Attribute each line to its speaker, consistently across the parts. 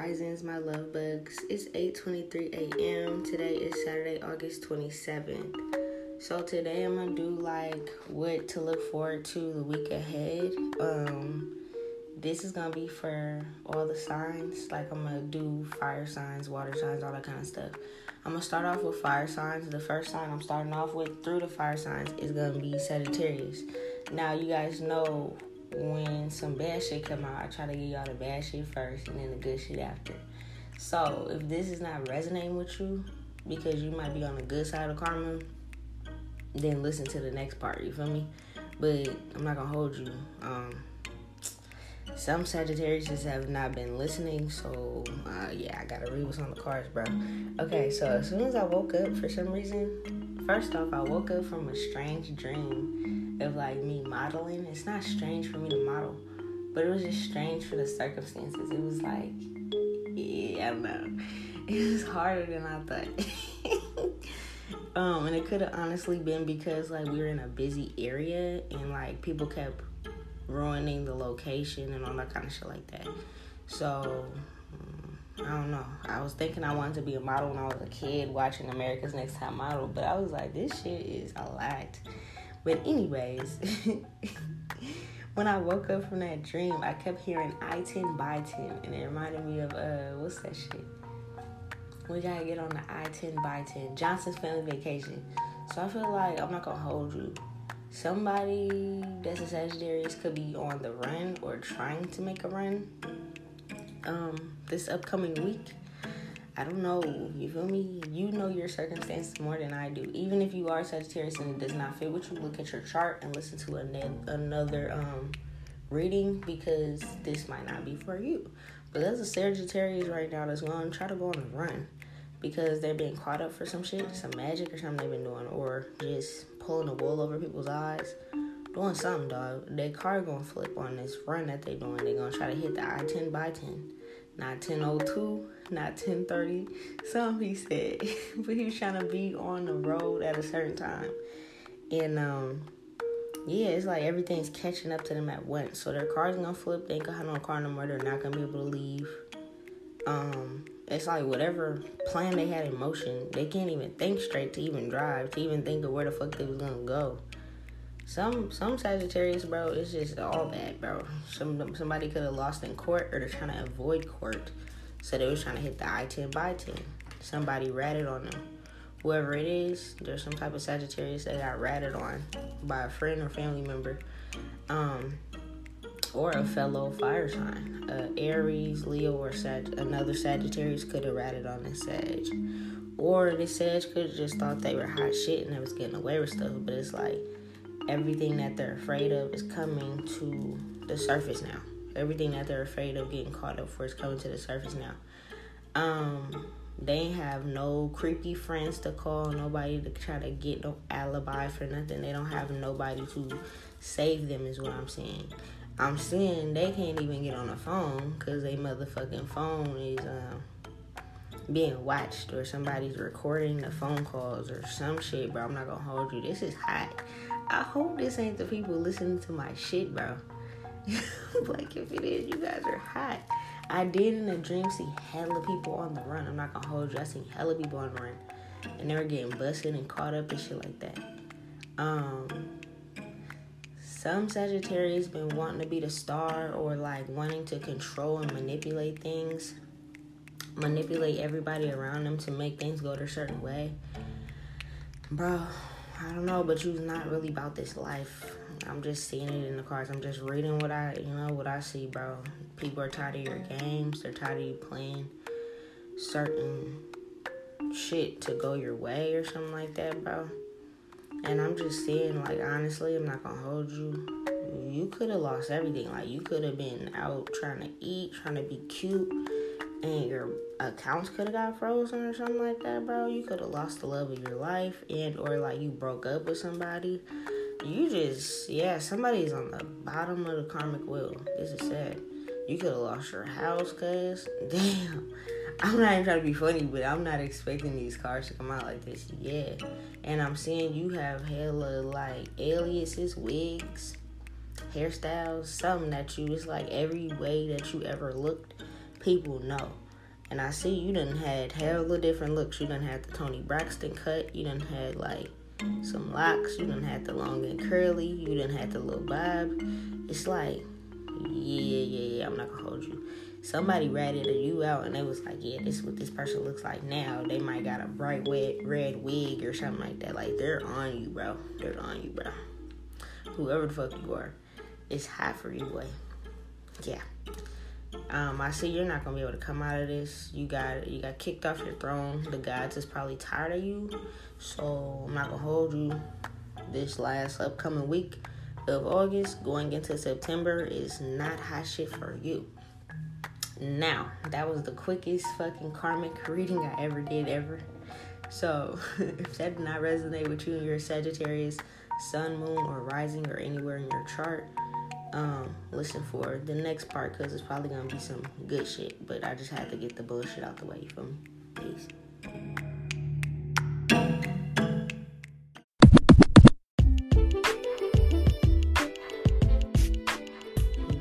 Speaker 1: risings, my love bugs. It's 8:23 a.m. Today is Saturday, August 27th. So today I'm gonna do like what to look forward to the week ahead. Um, this is gonna be for all the signs. Like I'm gonna do fire signs, water signs, all that kind of stuff. I'm gonna start off with fire signs. The first sign I'm starting off with through the fire signs is gonna be Sagittarius. Now you guys know when some bad shit come out, I try to give y'all the bad shit first and then the good shit after. So if this is not resonating with you because you might be on the good side of karma, then listen to the next part. You feel me? But I'm not gonna hold you. Um, some Sagittarius just have not been listening, so uh, yeah, I gotta read what's on the cards, bro. Okay, so as soon as I woke up, for some reason, first off, I woke up from a strange dream of like me modeling. It's not strange for me to model, but it was just strange for the circumstances. It was like, yeah, I don't know. It was harder than I thought. um, and it could have honestly been because like we were in a busy area and like people kept ruining the location and all that kind of shit like that. So mm, I don't know. I was thinking I wanted to be a model when I was a kid watching America's Next Top Model, but I was like, this shit is a lot. But anyways, when I woke up from that dream, I kept hearing I ten by ten, and it reminded me of uh, what's that shit? We gotta get on the I ten by ten, Johnson's Family Vacation. So I feel like I'm not gonna hold you somebody that's a Sagittarius could be on the run or trying to make a run um, this upcoming week. I don't know. You feel me? You know your circumstances more than I do. Even if you are Sagittarius and it does not fit with you, look at your chart and listen to another um, reading because this might not be for you. But there's a Sagittarius right now that's going to try to go on the run because they're being caught up for some shit, some magic or something they've been doing, or just pulling the wool over people's eyes, doing something, dog. Their car gonna flip on this run that they're doing. They're gonna try to hit the I ten by ten, not ten oh two, not ten thirty. Some he said, but he was trying to be on the road at a certain time, and um. Yeah, it's like everything's catching up to them at once. So their car's gonna flip. They ain't gonna have no car no more. They're not gonna be able to leave. Um, it's like whatever plan they had in motion, they can't even think straight to even drive, to even think of where the fuck they was gonna go. Some some Sagittarius, bro, it's just all bad, bro. Some somebody could have lost in court, or they're trying to avoid court, so they was trying to hit the I ten by ten. Somebody ratted on them. Whoever it is, there's some type of Sagittarius that got ratted on by a friend or family member. Um, or a fellow fire sign. Uh, Aries, Leo, or Sag- another Sagittarius could have ratted on this Sag. Or this Sag could have just thought they were hot shit and they was getting away with stuff. But it's like everything that they're afraid of is coming to the surface now. Everything that they're afraid of getting caught up for is coming to the surface now. Um, they have no creepy friends to call, nobody to try to get no alibi for nothing. They don't have nobody to save them, is what I'm saying. I'm seeing they can't even get on the phone because they motherfucking phone is um, being watched or somebody's recording the phone calls or some shit, bro. I'm not gonna hold you. This is hot. I hope this ain't the people listening to my shit, bro. like if it is, you guys are hot. I did in a dream see hella people on the run. I'm not gonna hold you. I seen hella people on the run, and they were getting busted and caught up and shit like that. Um, some Sagittarius been wanting to be the star or like wanting to control and manipulate things, manipulate everybody around them to make things go their certain way. Bro, I don't know, but you're not really about this life. I'm just seeing it in the cards. I'm just reading what I, you know, what I see, bro. People are tired of your games. They're tired of you playing certain shit to go your way or something like that, bro. And I'm just saying, like, honestly, I'm not gonna hold you. You could have lost everything. Like, you could have been out trying to eat, trying to be cute, and your accounts could have got frozen or something like that, bro. You could have lost the love of your life, and or like you broke up with somebody. You just, yeah, somebody's on the bottom of the karmic wheel. This is sad. You could have lost your house, cuz. Damn. I'm not even trying to be funny, but I'm not expecting these cars to come out like this yet. And I'm seeing you have hella like aliases, wigs, hairstyles, something that you it's like every way that you ever looked, people know. And I see you done had hella different looks. You done had the Toni Braxton cut. You done had like some locks. You done had the long and curly. You done had the little bob. It's like, yeah, yeah, yeah. I'm not gonna hold you. Somebody ratted you out and they was like, yeah, this is what this person looks like now. They might got a bright red red wig or something like that. Like they're on you, bro. They're on you, bro. Whoever the fuck you are, it's hot for you, boy. Yeah. Um, I see you're not gonna be able to come out of this. You got you got kicked off your throne. The gods is probably tired of you. So I'm not gonna hold you. This last upcoming week of August, going into September, is not hot shit for you. Now, that was the quickest fucking karmic reading I ever did ever. So, if that did not resonate with you and your Sagittarius, Sun, Moon, or Rising, or anywhere in your chart, um, listen for the next part because it's probably gonna be some good shit. But I just had to get the bullshit out the way. from Peace.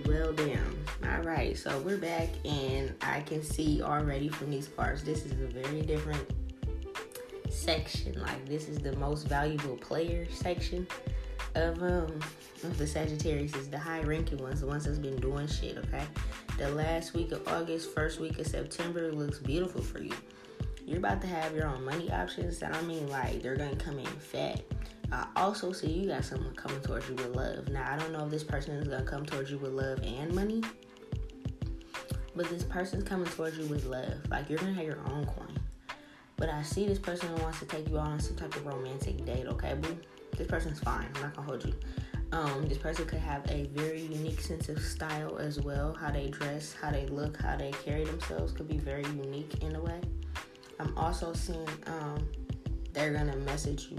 Speaker 1: Well, damn. All right, so we're back, and I can see already from these parts, this is a very different section. Like, this is the most valuable player section of um of the Sagittarius is the high ranking ones, the ones that's been doing shit, okay? The last week of August, first week of September looks beautiful for you. You're about to have your own money options, and I mean like they're gonna come in fat. I also see you got someone coming towards you with love. Now I don't know if this person is gonna come towards you with love and money, but this person's coming towards you with love. Like you're gonna have your own coin. But I see this person wants to take you out on some type of romantic date, okay, boo? This person's fine. I'm not gonna hold you. Um, this person could have a very unique sense of style as well. How they dress, how they look, how they carry themselves could be very unique in a way. I'm also seeing um, they're gonna message you.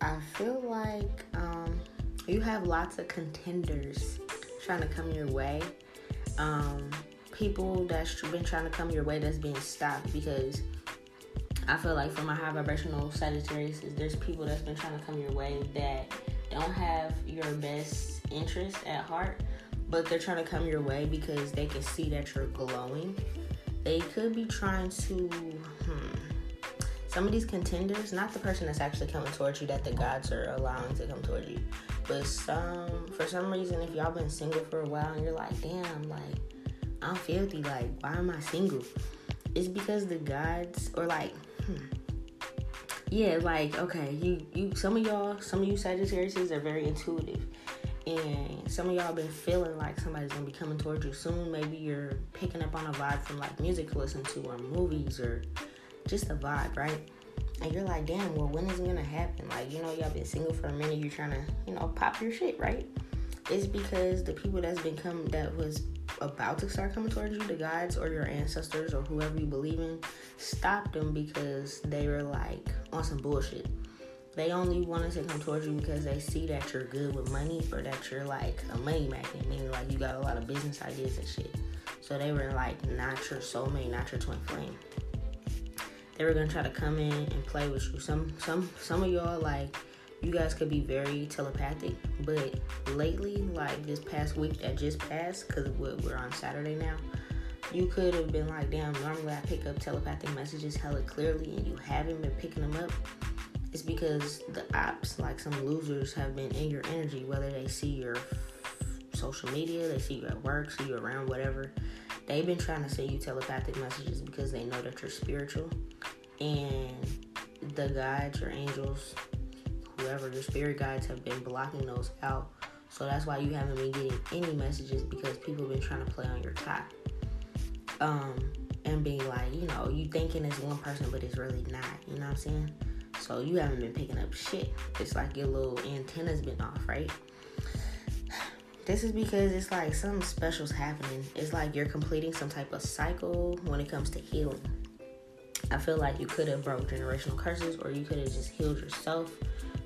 Speaker 1: I feel like um, you have lots of contenders trying to come your way. Um, people that's been trying to come your way that's being stopped because I feel like for my high vibrational Sagittarius, there's people that's been trying to come your way that don't have your best interest at heart, but they're trying to come your way because they can see that you're glowing. They could be trying to, hmm, some of these contenders, not the person that's actually coming towards you that the gods are allowing to come towards you, but some, for some reason, if y'all been single for a while and you're like, damn, like, I'm filthy, like, why am I single? It's because the gods, or like, yeah, like okay, you you some of y'all, some of you Sagittarius are very intuitive, and some of y'all been feeling like somebody's gonna be coming towards you soon. Maybe you're picking up on a vibe from like music to listen to or movies or just a vibe, right? And you're like, damn, well, when is it gonna happen? Like, you know, y'all been single for a minute. You're trying to, you know, pop your shit, right? It's because the people that's been coming, that was about to start coming towards you, the gods or your ancestors or whoever you believe in, stopped them because they were like on some bullshit. They only wanted to come towards you because they see that you're good with money or that you're like a money magnet, meaning like you got a lot of business ideas and shit. So they were like not your soulmate, not your twin flame. They were gonna try to come in and play with you. Some some some of y'all like you guys could be very telepathic, but lately, like this past week that just passed, because we're on Saturday now, you could have been like, damn, normally I pick up telepathic messages hella clearly and you haven't been picking them up. It's because the ops, like some losers, have been in your energy, whether they see your social media, they see you at work, see you around, whatever. They've been trying to send you telepathic messages because they know that you're spiritual. And the guides, or angels, whoever your spirit guides have been blocking those out. So that's why you haven't been getting any messages because people have been trying to play on your top. Um, and being like, you know, you thinking it's one person, but it's really not. You know what I'm saying? So you haven't been picking up shit. It's like your little antenna's been off, right? This is because it's like something special's happening. It's like you're completing some type of cycle when it comes to healing. I feel like you could have broke generational curses or you could have just healed yourself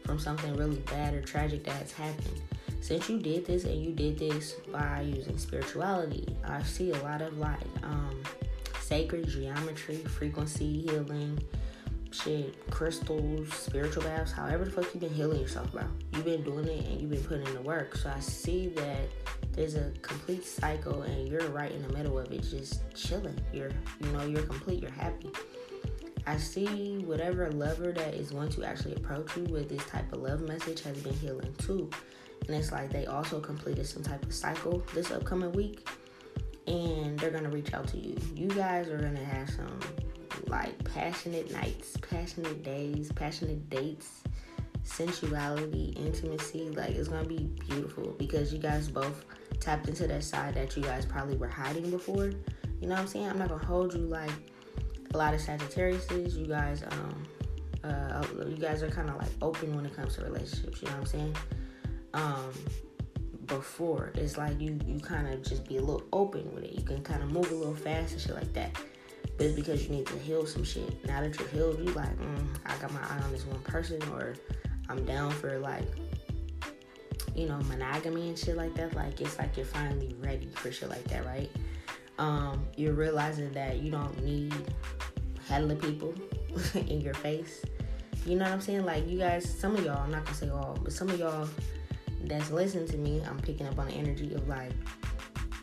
Speaker 1: from something really bad or tragic that has happened. Since you did this and you did this by using spirituality, I see a lot of like um, sacred geometry, frequency healing, shit, crystals, spiritual baths, however the fuck you've been healing yourself, bro. You've been doing it and you've been putting in the work. So I see that there's a complete cycle and you're right in the middle of it, just chilling. You're, you know, you're complete, you're happy. I see whatever lover that is going to actually approach you with this type of love message has been healing too. And it's like they also completed some type of cycle this upcoming week and they're gonna reach out to you. You guys are gonna have some like passionate nights, passionate days, passionate dates, sensuality, intimacy. Like it's gonna be beautiful because you guys both tapped into that side that you guys probably were hiding before. You know what I'm saying? I'm not gonna hold you like a lot of Sagittariuses. You guys, um, uh, you guys are kind of like open when it comes to relationships. You know what I'm saying? Um, before it's like you you kind of just be a little open with it. You can kind of move a little fast and shit like that but it's because you need to heal some shit. Now that you're healed, you like, mm, I got my eye on this one person, or I'm down for like, you know, monogamy and shit like that. Like it's like you're finally ready for shit like that, right? Um, you're realizing that you don't need hella people in your face. You know what I'm saying? Like you guys, some of y'all, I'm not gonna say all, but some of y'all that's listening to me, I'm picking up on the energy of like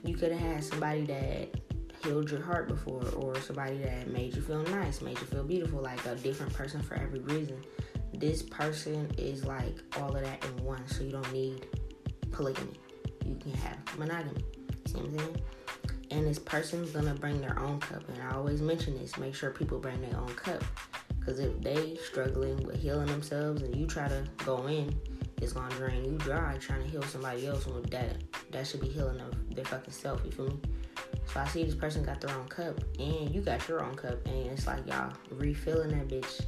Speaker 1: you could have had somebody that healed your heart before or somebody that made you feel nice, made you feel beautiful, like a different person for every reason. This person is like all of that in one, so you don't need polygamy. You can have monogamy. See what I'm saying? And this person's gonna bring their own cup. And I always mention this: make sure people bring their own cup. Because if they struggling with healing themselves and you try to go in, it's gonna drain you dry trying to heal somebody else. And that that should be healing of their fucking self. You feel me? So I see this person got their own cup and you got your own cup and it's like y'all refilling that bitch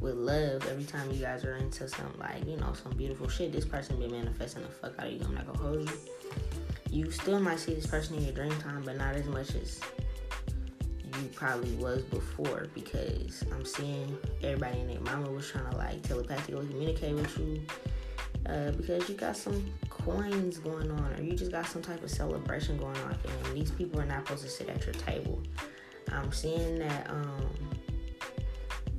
Speaker 1: with love every time you guys are into some like, you know, some beautiful shit. This person been manifesting the fuck out of you. I'm not gonna hold you. You still might see this person in your dream time, but not as much as you probably was before because I'm seeing everybody in their mama was trying to like telepathically communicate with you uh, because you got some coins going on or you just got some type of celebration going on and these people are not supposed to sit at your table. I'm seeing that um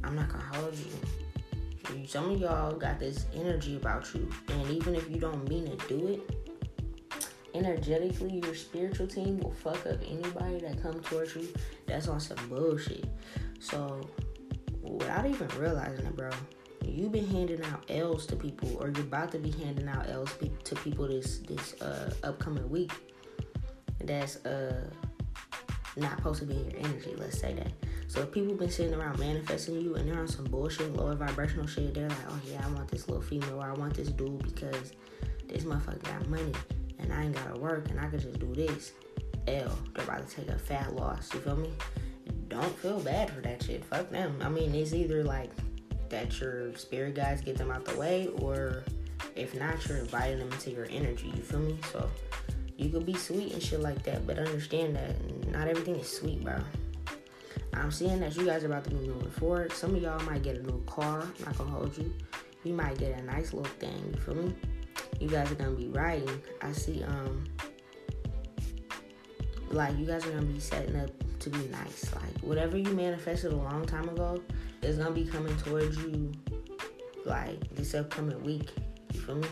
Speaker 1: I'm not gonna hold you. Some of y'all got this energy about you, and even if you don't mean to do it, energetically your spiritual team will fuck up anybody that come towards you that's on some bullshit. So without even realizing it, bro, you've been handing out L's to people, or you're about to be handing out L's to people this this uh, upcoming week. That's uh not supposed to be in your energy. Let's say that. So if people been sitting around manifesting you and they're on some bullshit, lower vibrational shit, they're like, oh yeah, I want this little female or I want this dude because this motherfucker got money and I ain't gotta work and I could just do this. L, they're about to take a fat loss. You feel me? Don't feel bad for that shit. Fuck them. I mean, it's either like that your spirit guides get them out the way, or if not, you're inviting them into your energy. You feel me? So you could be sweet and shit like that, but understand that not everything is sweet, bro. I'm seeing that you guys are about to be moving forward. Some of y'all might get a new car. I'm not gonna hold you. You might get a nice little thing. You feel me? You guys are gonna be riding. I see. Um, like you guys are gonna be setting up to be nice. Like whatever you manifested a long time ago, is gonna be coming towards you like this upcoming week. You feel me?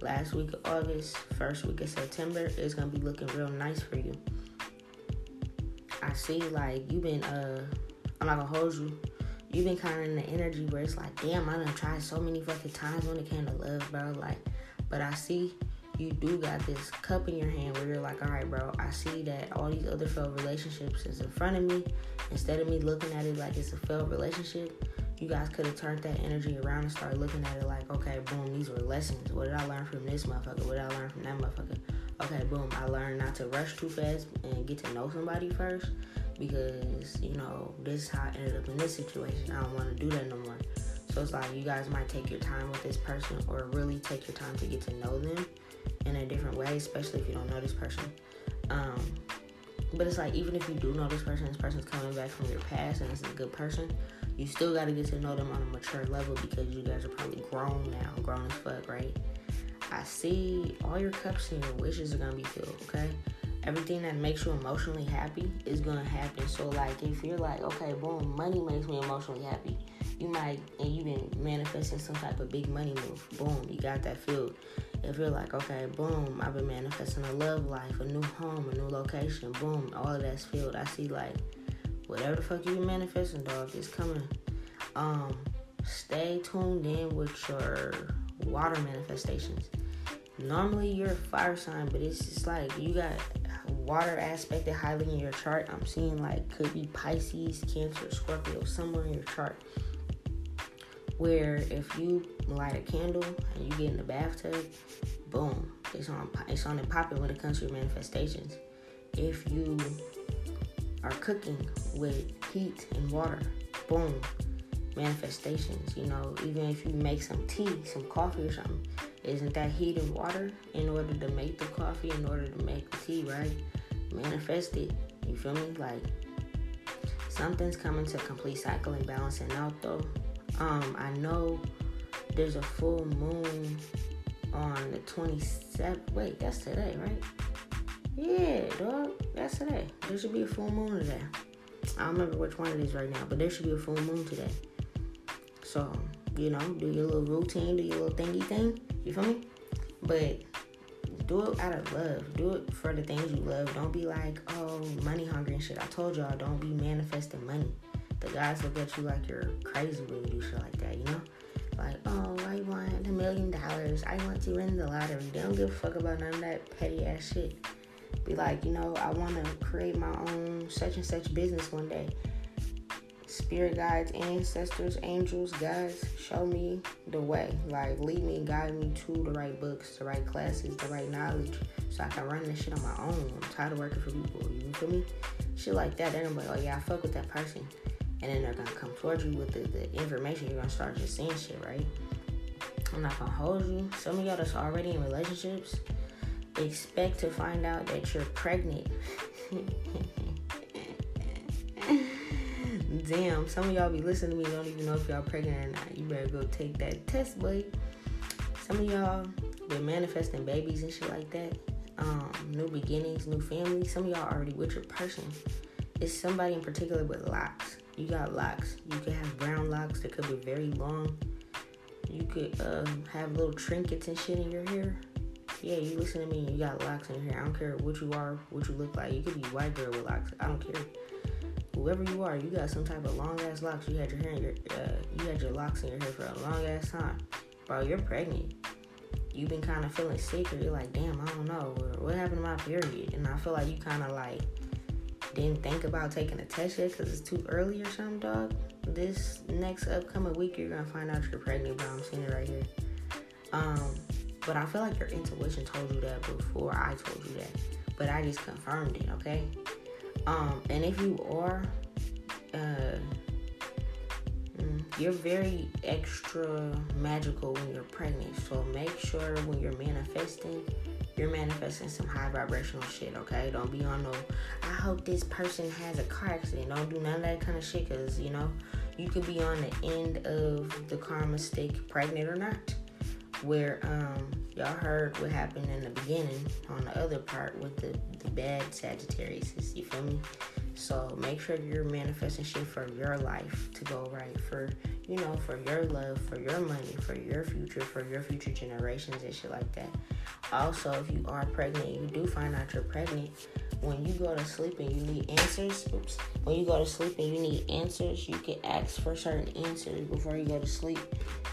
Speaker 1: Last week of August, first week of September is gonna be looking real nice for you. I see like you've been uh I'm not gonna hold you. You've been kinda in the energy where it's like, damn, I done tried so many fucking times when it came to love, bro. Like, but I see you do got this cup in your hand where you're like, all right, bro, I see that all these other failed relationships is in front of me. Instead of me looking at it like it's a failed relationship, you guys could have turned that energy around and started looking at it like, okay, boom, these were lessons. What did I learn from this motherfucker? What did I learn from that motherfucker? Okay, boom, I learned not to rush too fast and get to know somebody first because, you know, this is how I ended up in this situation. I don't want to do that no more. So it's like you guys might take your time with this person or really take your time to get to know them in a different way, especially if you don't know this person. Um, but it's like even if you do know this person, this person's coming back from your past and this is a good person, you still got to get to know them on a mature level because you guys are probably grown now, grown as fuck, right? I see all your cups and your wishes are gonna be filled, okay? Everything that makes you emotionally happy is gonna happen. So like if you're like, okay, boom, money makes me emotionally happy. You might and you've been manifesting some type of big money move. Boom, you got that field. If you're like, okay, boom, I've been manifesting a love life, a new home, a new location, boom, all of that's filled. I see like whatever the fuck you been manifesting, dog, is coming. Um, stay tuned in with your water manifestations. Normally you're a fire sign, but it's just like you got water aspected highly in your chart. I'm seeing like could be Pisces, Cancer, Scorpio, somewhere in your chart. Where if you light a candle and you get in the bathtub, boom, it's on it's on and popping when it comes to your manifestations. If you are cooking with heat and water, boom, manifestations. You know, even if you make some tea, some coffee or something, isn't that heat and water in order to make the coffee, in order to make the tea, right? Manifest it. You feel me? Like something's coming to complete cycle and balancing out though. Um, I know there's a full moon on the 27th. Wait, that's today, right? Yeah, dog, that's today. There should be a full moon today. I don't remember which one it is right now, but there should be a full moon today. So, you know, do your little routine, do your little thingy thing. You feel me? But do it out of love. Do it for the things you love. Don't be like, oh, money hungry and shit. I told y'all, don't be manifesting money. The guys look at you like you're crazy when you do shit like that, you know? Like, oh, I want a million dollars. I want to win the lottery. They don't give a fuck about none of that petty ass shit. Be like, you know, I want to create my own such and such business one day spirit guides, ancestors, angels, guys, show me the way. Like, lead me, and guide me to the right books, the right classes, the right knowledge, so I can run this shit on my own. I'm tired of working for people. You feel me? Shit like that. Then I'm like, oh yeah, I fuck with that person, and then they're gonna come towards you with the, the information. You're gonna start just saying shit, right? I'm not gonna hold you. Some of y'all that's already in relationships expect to find out that you're pregnant. damn, some of y'all be listening to me don't even know if y'all pregnant or not. You better go take that test, boy. Some of y'all been manifesting babies and shit like that. Um, new beginnings, new family. Some of y'all already with your person. It's somebody in particular with locks. You got locks. You could have brown locks that could be very long. You could um, have little trinkets and shit in your hair. Yeah, you listen to me. You got locks in your hair. I don't care what you are, what you look like. You could be white girl with locks. I don't care whoever you are, you got some type of long ass locks. You had your hair, in your, uh, you had your locks in your hair for a long ass time, bro. You're pregnant. You've been kind of feeling sick, or you're like, damn, I don't know, what happened to my period? And I feel like you kind of like didn't think about taking a test yet because it's too early or something, dog. This next upcoming week, you're gonna find out you're pregnant, bro. I'm seeing it right here. Um, but I feel like your intuition told you that before I told you that, but I just confirmed it, okay? Um, and if you are, uh, mm, you're very extra magical when you're pregnant. So make sure when you're manifesting, you're manifesting some high vibrational shit, okay? Don't be on no, I hope this person has a car accident. Don't do none of that kind of shit because, you know, you could be on the end of the karma stick, pregnant or not. Where, um, y'all heard what happened in the beginning on the other part with the, the bad Sagittarius. You feel me? So make sure you're manifesting shit for your life to go right, for you know, for your love, for your money, for your future, for your future generations and shit like that. Also, if you are pregnant, you do find out you're pregnant. When you go to sleep and you need answers, oops. When you go to sleep and you need answers, you can ask for certain answers before you go to sleep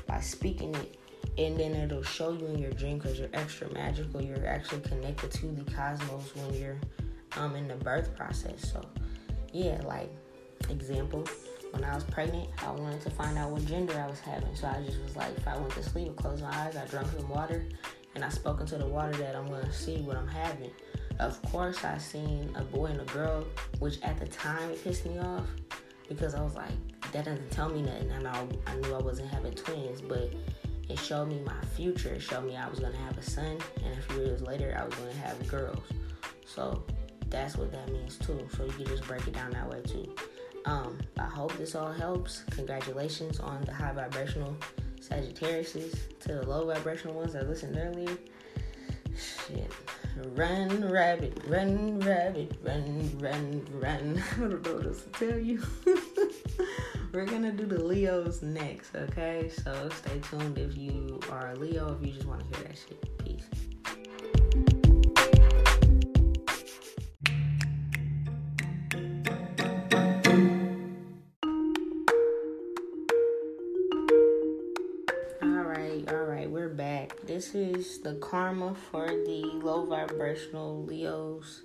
Speaker 1: by speaking it and then it'll show you in your dream because you're extra magical. You're actually connected to the cosmos when you're um in the birth process. So yeah, like example, when I was pregnant, I wanted to find out what gender I was having. So I just was like, if I went to sleep, I closed my eyes, I drank some water, and I spoke into the water that I'm gonna see what I'm having. Of course, I seen a boy and a girl, which at the time it pissed me off because I was like, that doesn't tell me nothing. And I, I knew I wasn't having twins, but it showed me my future. It showed me I was gonna have a son, and a few years later, I was gonna have girls. So that's what that means too. So you can just break it down that way too. Um, I hope this all helps. Congratulations on the high vibrational Sagittariuses to the low vibrational ones that listened earlier. Shit. Run, rabbit, run, rabbit, run, run, run. I don't know what else to tell you. we're gonna do the Leos next, okay? So stay tuned if you are a Leo, if you just want to hear that shit. Peace. This is the karma for the low vibrational Leos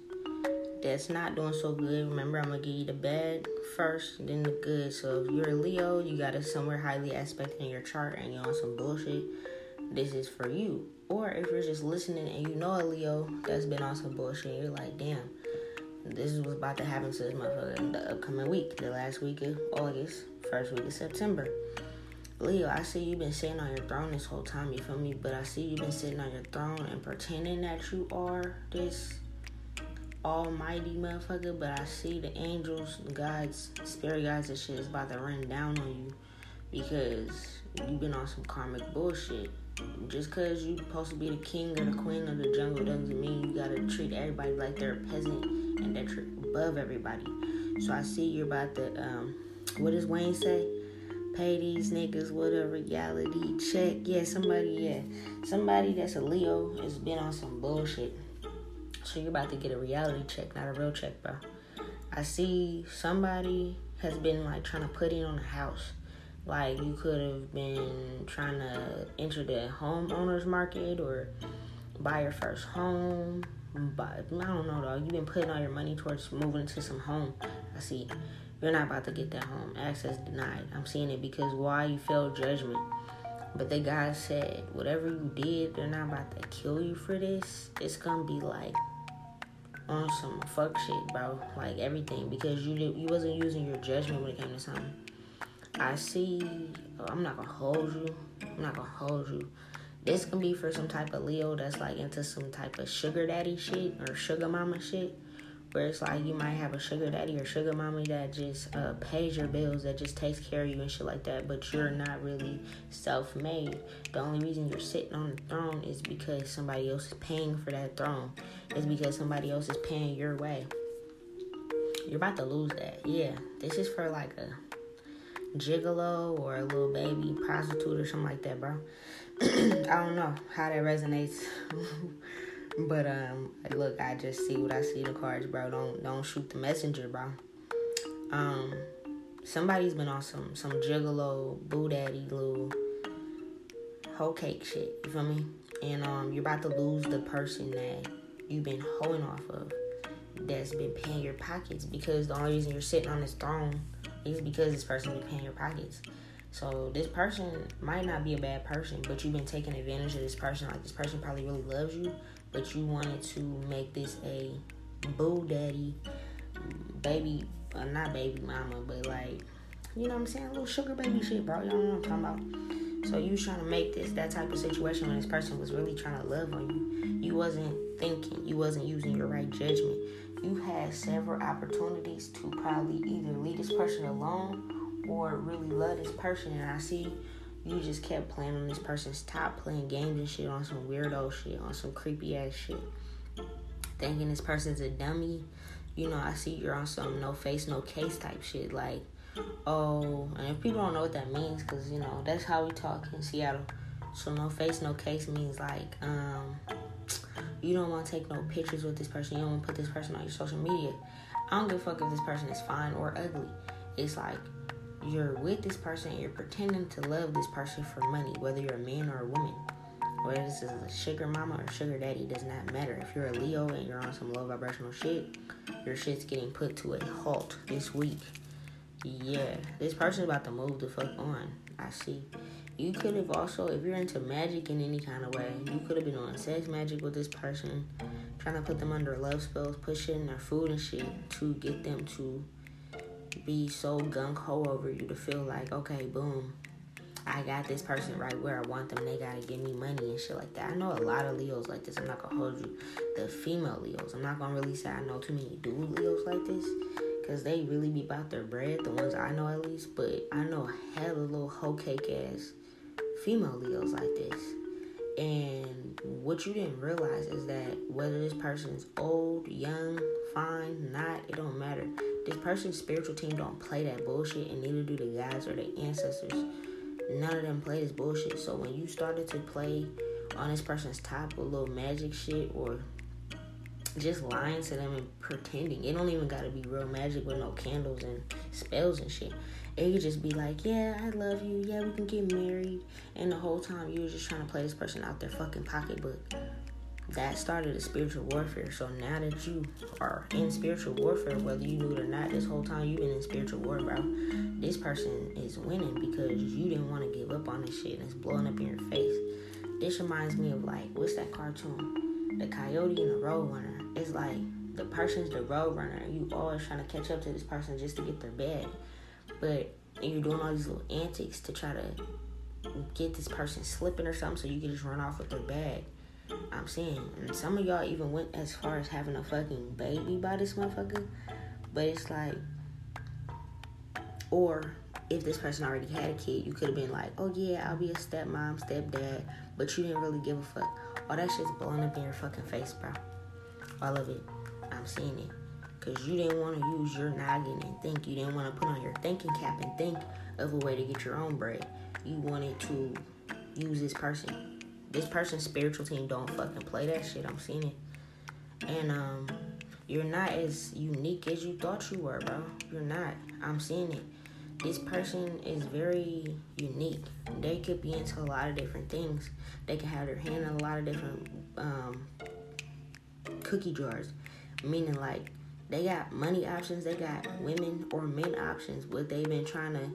Speaker 1: that's not doing so good, remember I'm gonna give you the bad first, then the good. So if you're a Leo, you got it somewhere highly aspected in your chart and you're on some bullshit, this is for you. Or if you're just listening and you know a Leo that's been on some bullshit, you're like, damn, this is what's about to happen to this motherfucker in the upcoming week, the last week of August, first week of September. Leo, I see you've been sitting on your throne this whole time, you feel me? But I see you've been sitting on your throne and pretending that you are this almighty motherfucker, but I see the angels, gods, spirit guides and shit is about to rain down on you because you've been on some karmic bullshit. Just cause you supposed to be the king or the queen of the jungle doesn't mean you gotta treat everybody like they're a peasant and that you're above everybody. So I see you're about to um what does Wayne say? Pay these niggas with a reality check. Yeah, somebody, yeah. Somebody that's a Leo has been on some bullshit so you're about to get a reality check, not a real check, bro. I see somebody has been like trying to put in on a house. Like you could have been trying to enter the homeowners market or buy your first home. But I don't know though. You've been putting all your money towards moving into some home. I see. You're not about to get that home. Access denied. I'm seeing it because why you failed judgment. But the guy said, whatever you did, they're not about to kill you for this. It's gonna be like on some fuck shit, bro. Like everything because you did, you wasn't using your judgment when it came to something. I see. I'm not gonna hold you. I'm not gonna hold you. This can be for some type of Leo that's like into some type of sugar daddy shit or sugar mama shit where it's like you might have a sugar daddy or sugar mommy that just uh, pays your bills, that just takes care of you and shit like that, but you're not really self made. The only reason you're sitting on the throne is because somebody else is paying for that throne, it's because somebody else is paying your way. You're about to lose that. Yeah, this is for like a gigolo or a little baby prostitute or something like that, bro. I don't know how that resonates But um, look, I just see what I see in the cards, bro. Don't don't shoot the messenger, bro. Um, somebody's been on some some gigolo, boo daddy, little whole cake shit. You feel me? And um, you're about to lose the person that you've been holding off of, that's been paying your pockets. Because the only reason you're sitting on this throne is because this person's been paying your pockets. So this person might not be a bad person, but you've been taking advantage of this person. Like this person probably really loves you, but you wanted to make this a boo daddy, baby, uh, not baby mama, but like, you know what I'm saying? A little sugar baby shit, bro. Y'all know what I'm talking about. So you was trying to make this that type of situation when this person was really trying to love on you. You wasn't thinking, you wasn't using your right judgment. You had several opportunities to probably either leave this person alone or really love this person. And I see you just kept playing on this person's top, playing games and shit on some weirdo shit, on some creepy ass shit. Thinking this person's a dummy. You know, I see you're on some no face, no case type shit. Like, oh, and if people don't know what that means, because, you know, that's how we talk in Seattle. So, no face, no case means like, um, you don't want to take no pictures with this person. You don't want to put this person on your social media. I don't give a fuck if this person is fine or ugly. It's like, you're with this person you're pretending to love this person for money, whether you're a man or a woman. Whether this is a sugar mama or sugar daddy does not matter. If you're a Leo and you're on some low vibrational shit, your shit's getting put to a halt this week. Yeah, this person's about to move the fuck on. I see. You could have also, if you're into magic in any kind of way, you could have been on sex magic with this person, trying to put them under love spells, pushing their food and shit to get them to be so gung ho over you to feel like, okay, boom, I got this person right where I want them. They gotta give me money and shit like that. I know a lot of Leos like this. I'm not gonna hold you. The female Leos. I'm not gonna really say I know too many dude Leos like this. Cause they really be about their bread, the ones I know at least. But I know hell hella little hoe cake ass female Leos like this. And what you didn't realize is that whether this person's old, young, fine, not, it don't matter This person's spiritual team don't play that bullshit, and neither do the guys or the ancestors. None of them play this bullshit. So when you started to play on this person's top with little magic shit or just lying to them and pretending, it don't even gotta be real magic with no candles and spells and shit. It could just be like, yeah, I love you. Yeah, we can get married. And the whole time you were just trying to play this person out their fucking pocketbook that started a spiritual warfare. So now that you are in spiritual warfare, whether you knew it or not, this whole time you've been in spiritual war, bro. This person is winning because you didn't want to give up on this shit and it's blowing up in your face. This reminds me of like, what's that cartoon? The Coyote and the Roadrunner. It's like the person's the Roadrunner. You always trying to catch up to this person just to get their bag. But and you're doing all these little antics to try to get this person slipping or something so you can just run off with their bag I'm saying, and some of y'all even went as far as having a fucking baby by this motherfucker. But it's like, or if this person already had a kid, you could have been like, oh yeah, I'll be a stepmom, stepdad, but you didn't really give a fuck. All that shit's blowing up in your fucking face, bro. All of it. I'm seeing it. Because you didn't want to use your noggin and think. You didn't want to put on your thinking cap and think of a way to get your own bread. You wanted to use this person this person's spiritual team don't fucking play that shit. I'm seeing it. And um you're not as unique as you thought you were, bro. You're not. I'm seeing it. This person is very unique. They could be into a lot of different things. They could have their hand in a lot of different um, cookie jars. Meaning, like, they got money options, they got women or men options. What they've been trying to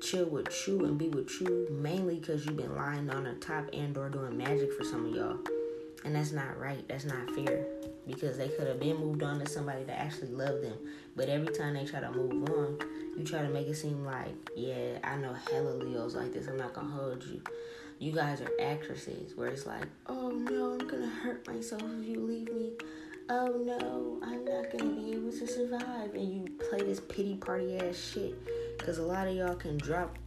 Speaker 1: chill with you and be with you mainly because you've been lying on the top and or doing magic for some of y'all and that's not right that's not fair because they could have been moved on to somebody that actually loved them but every time they try to move on you try to make it seem like yeah i know hella leos like this i'm not gonna hold you. You guys are actresses where it's like oh no i'm gonna hurt myself if you leave me. Oh no i'm not gonna be able to survive. And you play this pity party ass shit because a lot of y'all can drop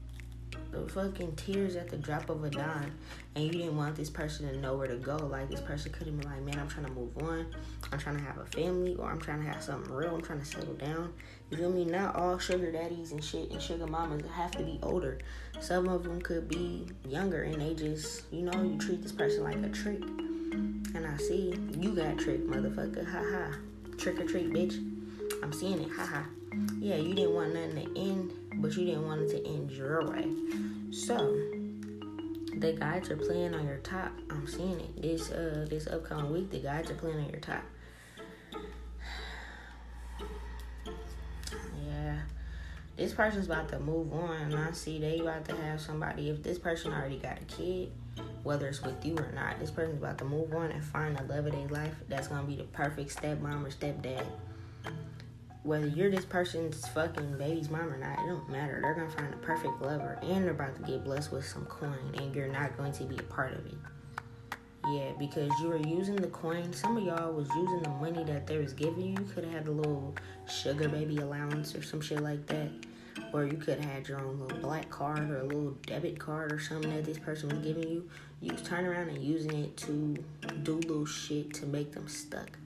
Speaker 1: the fucking tears at the drop of a dime and you didn't want this person to know where to go. Like this person could have been like, Man, I'm trying to move on. I'm trying to have a family or I'm trying to have something real. I'm trying to settle down. You feel me? Not all sugar daddies and shit and sugar mamas have to be older. Some of them could be younger and they just, you know, you treat this person like a trick. And I see you got tricked, motherfucker. Ha ha. Trick or treat, bitch. I'm seeing it. Ha ha. Yeah, you didn't want nothing to end but you didn't want it to end your way. So the guides are playing on your top. I'm seeing it this uh this upcoming week. The guides are playing on your top. Yeah, this person's about to move on, I see they about to have somebody. If this person already got a kid, whether it's with you or not, this person's about to move on and find the love of their life. That's gonna be the perfect stepmom or stepdad whether you're this person's fucking baby's mom or not, it don't matter. They're gonna find a perfect lover and they're about to get blessed with some coin and you're not going to be a part of it. Yeah, because you were using the coin. Some of y'all was using the money that they was giving you. You could have had a little sugar baby allowance or some shit like that. Or you could have had your own little black card or a little debit card or something that this person was giving you. You was turning around and using it to do little shit to make them stuck.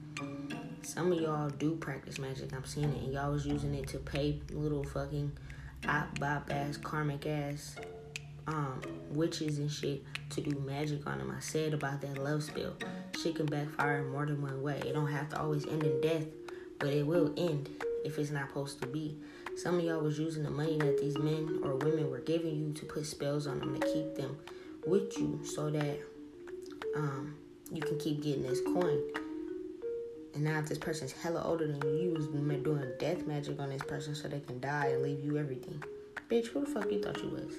Speaker 1: Some of y'all do practice magic. I'm seeing it, and y'all was using it to pay little fucking op bop ass karmic ass um witches and shit to do magic on them. I said about that love spell. Shit can backfire in more than one way. It don't have to always end in death, but it will end if it's not supposed to be. Some of y'all was using the money that these men or women were giving you to put spells on them to keep them with you so that um you can keep getting this coin. And now if this person's hella older than you, you was doing death magic on this person so they can die and leave you everything. Bitch, who the fuck you thought you was?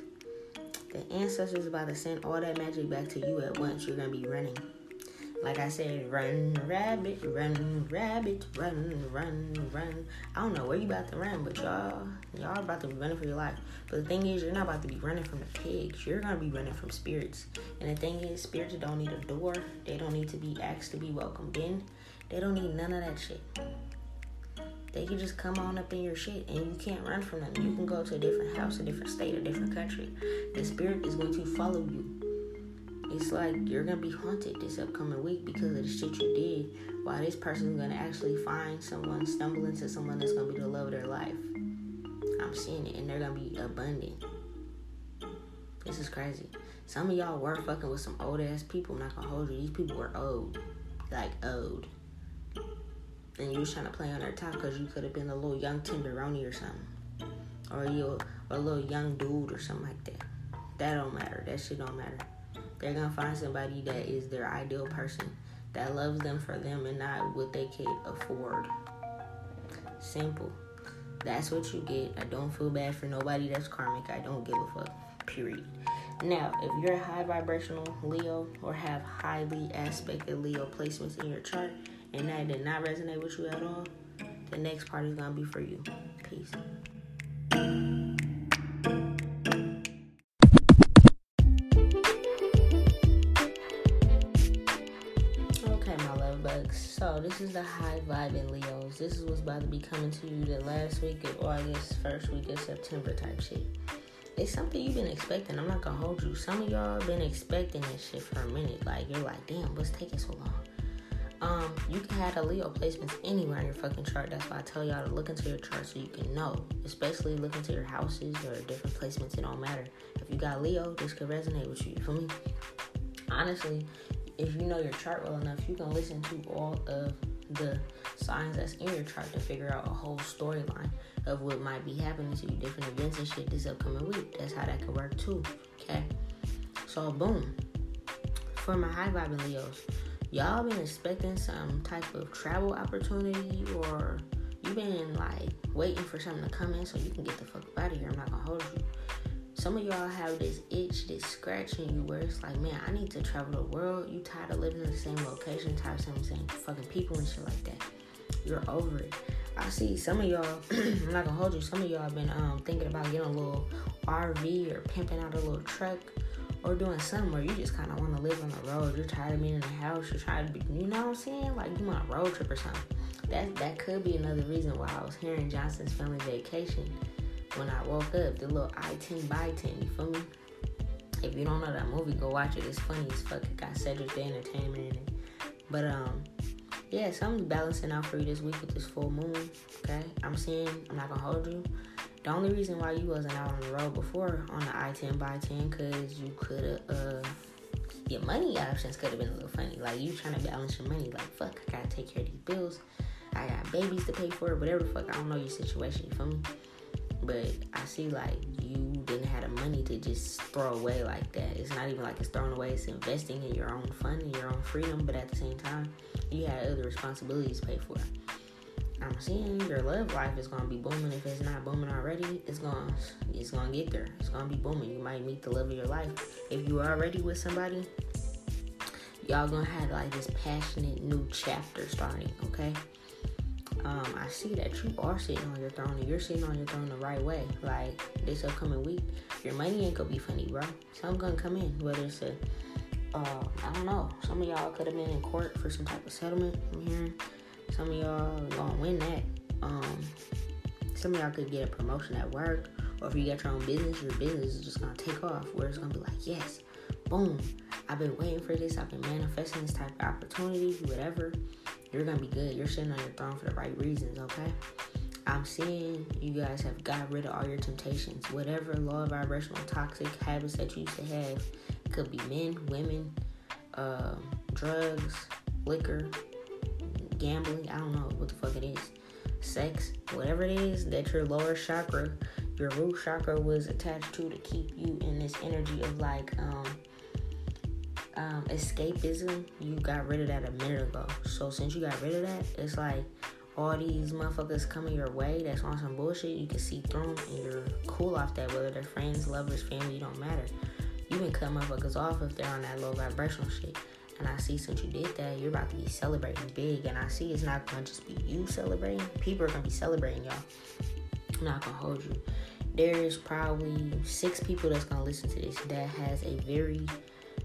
Speaker 1: The ancestors about to send all that magic back to you at once. You're gonna be running. Like I said, run, rabbit, run, rabbit, run, run, run. I don't know where you about to run, but y'all, y'all about to be running for your life. But the thing is, you're not about to be running from the pigs. You're gonna be running from spirits. And the thing is, spirits don't need a door. They don't need to be asked to be welcomed in. They don't need none of that shit. They can just come on up in your shit and you can't run from them. You can go to a different house, a different state, a different country. The spirit is going to follow you. it's like you're gonna be haunted this upcoming week because of the shit you did. While this person's gonna actually find someone, stumble into someone that's gonna be the love of their life. I'm seeing it, and they're gonna be abundant. This is crazy. Some of y'all were fucking with some old ass people. I'm not gonna hold you. These people were old, like old, and you was trying to play on their top because you could have been a little young tenderoni or something, or you a little young dude or something like that. That don't matter. That shit don't matter. They're gonna find somebody that is their ideal person that loves them for them and not what they can afford. Simple. That's what you get. I don't feel bad for nobody that's karmic. I don't give a fuck. Period. Now, if you're a high vibrational Leo or have highly aspected Leo placements in your chart and that did not resonate with you at all, the next part is gonna be for you. Peace. Okay, my love bugs. So this is the high vibe in Leos. This is what's about to be coming to you the last week of August, first week of September type shit. It's something you've been expecting. I'm not gonna hold you. Some of y'all been expecting this shit for a minute. Like you're like, damn, what's taking so long? Um, you can have a Leo placements anywhere on your fucking chart. That's why I tell y'all to look into your chart so you can know. Especially look into your houses or different placements. It don't matter. If you got Leo, this could resonate with you. You feel me? Honestly, if you know your chart well enough, you can listen to all of the signs that's in your chart to figure out a whole storyline of what might be happening to you, different events and shit this upcoming week. That's how that could work too. Okay. So boom. For my high vibing Leos, y'all been expecting some type of travel opportunity or you've been like waiting for something to come in so you can get the fuck out of here. I'm not gonna hold you some of y'all have this itch, this scratching you where it's like, man, I need to travel the world. You tired of living in the same location, tired of the same fucking people and shit like that. You're over it. I see some of y'all, I'm not gonna hold you, some of y'all have been um, thinking about getting a little RV or pimping out a little truck or doing something where you just kind of want to live on the road. You're tired of being in the house. You're tired of, be, you know what I'm saying? Like you want a road trip or something. That that could be another reason why I was hearing Johnson's family vacation when I woke up, the little I 10 by 10, you feel me? If you don't know that movie, go watch it. It's funny as fuck. It got Cedric the Entertainer in it. But um, yeah, something's balancing out for you this week with this full moon. Okay, I'm seeing. I'm not gonna hold you. The only reason why you wasn't out on the road before on the I ten by ten, cause you could have uh, your money options could have been a little funny. Like you trying to balance your money. Like fuck, I gotta take care of these bills. I got babies to pay for. Whatever the fuck. I don't know your situation. You feel me? But I see like you didn't have the money to just throw away like that. It's not even like it's thrown away, it's investing in your own fun and your own freedom, but at the same time, you had other responsibilities to pay for. I'm seeing your love life is gonna be booming. If it's not booming already, it's gonna it's gonna get there. It's gonna be booming. You might meet the love of your life. If you are already with somebody, y'all gonna have like this passionate new chapter starting, okay? um, I see that you are sitting on your throne and you're sitting on your throne the right way. Like this upcoming week, your money ain't gonna be funny, bro. Something gonna come in, whether it's a, uh, I don't know. Some of y'all could have been in court for some type of settlement. I'm hearing some of y'all gonna win that. Um, some of y'all could get a promotion at work, or if you got your own business, your business is just gonna take off. Where it's gonna be like, yes, boom. I've been waiting for this. I've been manifesting this type of opportunity, whatever you're gonna be good. You're sitting on your throne for the right reasons, okay? I'm seeing you guys have got rid of all your temptations. Whatever low vibrational toxic habits that you used to have, it could be men, women, uh, drugs, liquor, gambling. I don't know what the fuck it is. Sex, whatever it is that your lower chakra, your root chakra was attached to to keep you in this energy of like um um, escapism, you got rid of that a minute ago. So since you got rid of that, it's like all these motherfuckers coming your way that's on some bullshit, you can see through them and you're cool off that, whether they're friends, lovers, family, don't matter. You can cut motherfuckers off if they're on that low vibrational shit. And I see since you did that, you're about to be celebrating big. And I see it's not gonna just be you celebrating. People are gonna be celebrating y'all. I'm not gonna hold you. There's probably six people that's gonna listen to this that has a very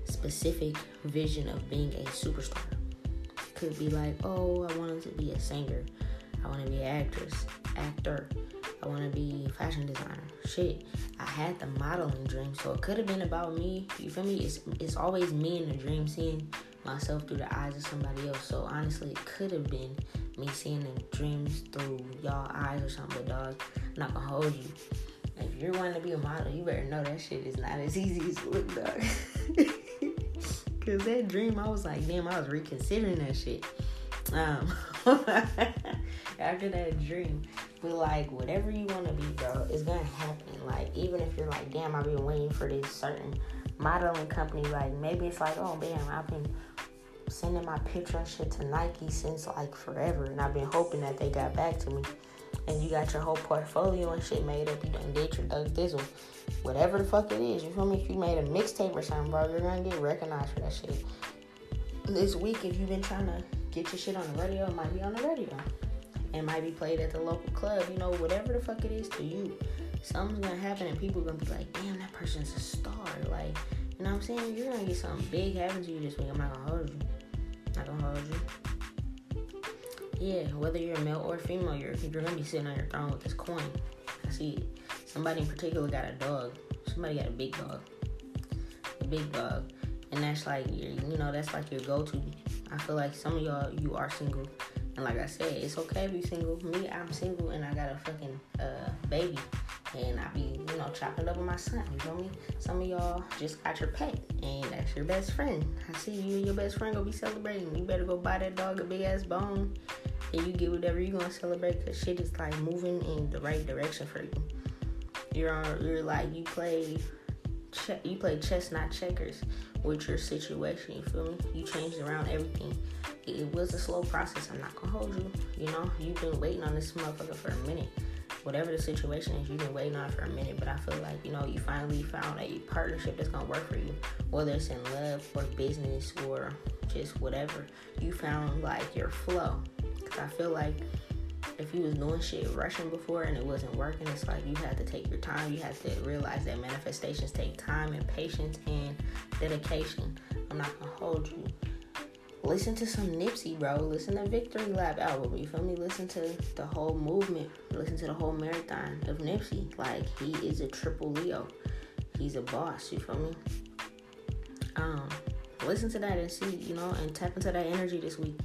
Speaker 1: specific vision of being a superstar. Could be like, oh, I wanted to be a singer. I want to be an actress, actor. I want to be fashion designer. Shit, I had the modeling dream, so it could have been about me. You feel me? It's it's always me in the dream, seeing myself through the eyes of somebody else. So honestly, it could have been me seeing the dreams through y'all eyes or something. But dog, I'm not gonna hold you. If you're wanting to be a model, you better know that shit is not as easy as it look, dog. Cause that dream, I was like, damn, I was reconsidering that shit. Um, after that dream, but like whatever you want to be, bro, it's gonna happen. Like even if you're like, damn, I've been waiting for this certain modeling company. Like maybe it's like, oh man, I've been sending my picture and shit to Nike since like forever, and I've been hoping that they got back to me. And you got your whole portfolio and shit made up. You done did your Doug Dizzle, whatever the fuck it is. You feel me? If you made a mixtape or something, bro, you're gonna get recognized for that shit. This week, if you've been trying to get your shit on the radio, it might be on the radio. It might be played at the local club. You know, whatever the fuck it is to you, something's gonna happen and people are gonna be like, damn, that person's a star. Like, you know what I'm saying? You're gonna get something big happen to you this week. I'm not gonna hold you. Not gonna hold you. Yeah, whether you're a male or female, you're you're gonna be sitting on your throne with this coin. I see. Somebody in particular got a dog. Somebody got a big dog. A big dog. And that's like your you know, that's like your go to. I feel like some of y'all you are single. And like I said, it's okay to be single. Me, I'm single and I got a fucking uh, baby. And I be, you know, chopping up with my son. You feel me? Some of y'all just got your pet, and that's your best friend. I see you and your best friend gonna be celebrating. You better go buy that dog a big ass bone, and you get whatever you gonna celebrate. Cause shit is like moving in the right direction for you. You're on. You're like you play. Che- you play chess, not checkers, with your situation. You feel me? You changed around everything it was a slow process. I'm not gonna hold you. You know, you've been waiting on this motherfucker for a minute. Whatever the situation is, you've been waiting on for a minute. But I feel like you know you finally found a partnership that's gonna work for you, whether it's in love or business or just whatever. You found like your flow. Cause I feel like if you was doing shit rushing before and it wasn't working, it's like you had to take your time. You had to realize that manifestations take time and patience and dedication. I'm not gonna hold you listen to some Nipsey, bro. Listen to Victory Lap album. You feel me? Listen to the whole movement. Listen to the whole marathon of Nipsey. Like he is a triple Leo. He's a boss. You feel me? Um, listen to that and see, you know, and tap into that energy this week.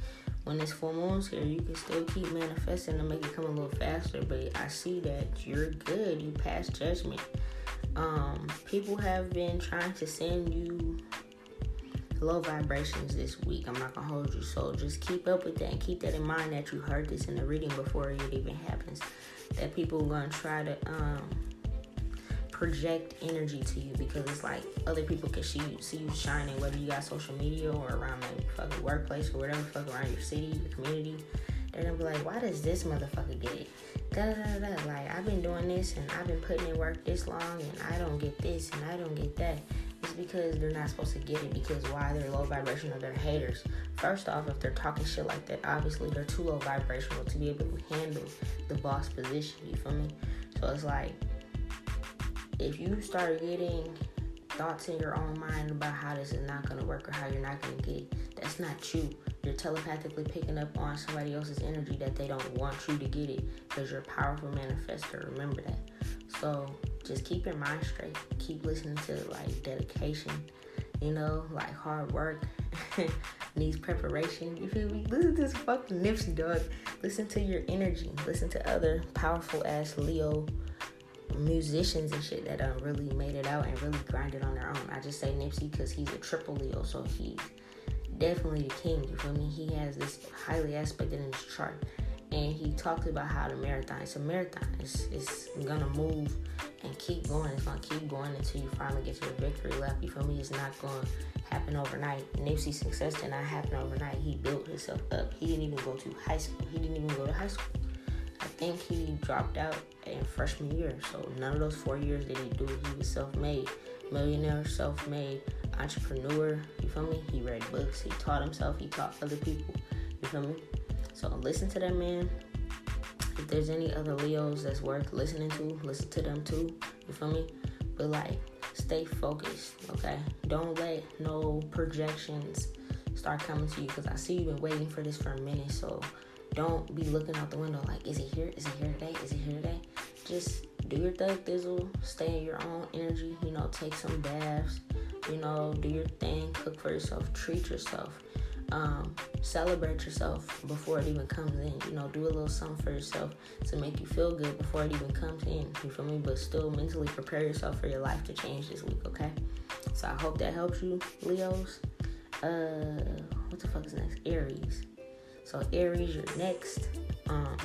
Speaker 1: When this full moon's here, you can still keep manifesting to make it come a little faster. But I see that you're good. You pass judgment. Um, people have been trying to send you low vibrations this week. I'm not gonna hold you. So just keep up with that and keep that in mind that you heard this in the reading before it even happens. That people are gonna try to um, project energy to you because it's like other people can see you, see you shining, whether you got social media or around the fucking workplace or whatever fuck around your city, your community. They're gonna be like, why does this motherfucker get it? Da, da, da. Like I've been doing this and I've been putting in work this long and I don't get this and I don't get that because they're not supposed to get it because why? They're low vibrational they're haters. First off if they're talking shit like that obviously they're too low vibrational to be able to handle the boss position you feel me? So it's like if you start getting thoughts in your own mind about how this is not to work or how you're not to get it that's not you. You're telepathically picking up on somebody else's energy that they don't want you to get it because you're a powerful manifester. Remember that. So just keep your mind straight. Keep listening to like dedication, you know, like hard work needs preparation. You feel me? Listen to this fucking Nipsey dog. Listen to your energy. Listen to other powerful ass Leo musicians and shit that um, really made it out and really grinded on their own. I just say Nipsey because he's a triple Leo, so he's definitely the king. You feel me? He has this highly aspected in his chart and he talked about how the marathon it's a marathon. It's, it's gonna move and keep going. It's gonna keep going until you finally get your victory lap. You feel me? It's not gonna happen overnight. Nipsey's success did not happen overnight. He built himself up. He didn't even go to high school. He didn't even go to high school. I think he dropped out in freshman year. So none of those four years did he do he was self-made. Millionaire self-made entrepreneur. You feel me? He read books. He taught himself. He taught other people. You feel me so listen to that man. If there's any other Leos that's worth listening to, listen to them too. You feel me? But like, stay focused, okay? Don't let no projections start coming to you because I see you've been waiting for this for a minute. So don't be looking out the window like, is it here? Is it here today? Is it here today? just do your thug thizzle, stay in your own energy, you know, take some baths, you know, do your thing, cook for yourself, treat yourself. Um, celebrate yourself before it even comes in. You know, do a little something for yourself to make you feel good before it even comes in. You feel me? But still mentally prepare yourself for your life to change this week, okay? So I hope that helps you, Leos. Uh, what the fuck is next? Aries. So Aries, you're next. Um,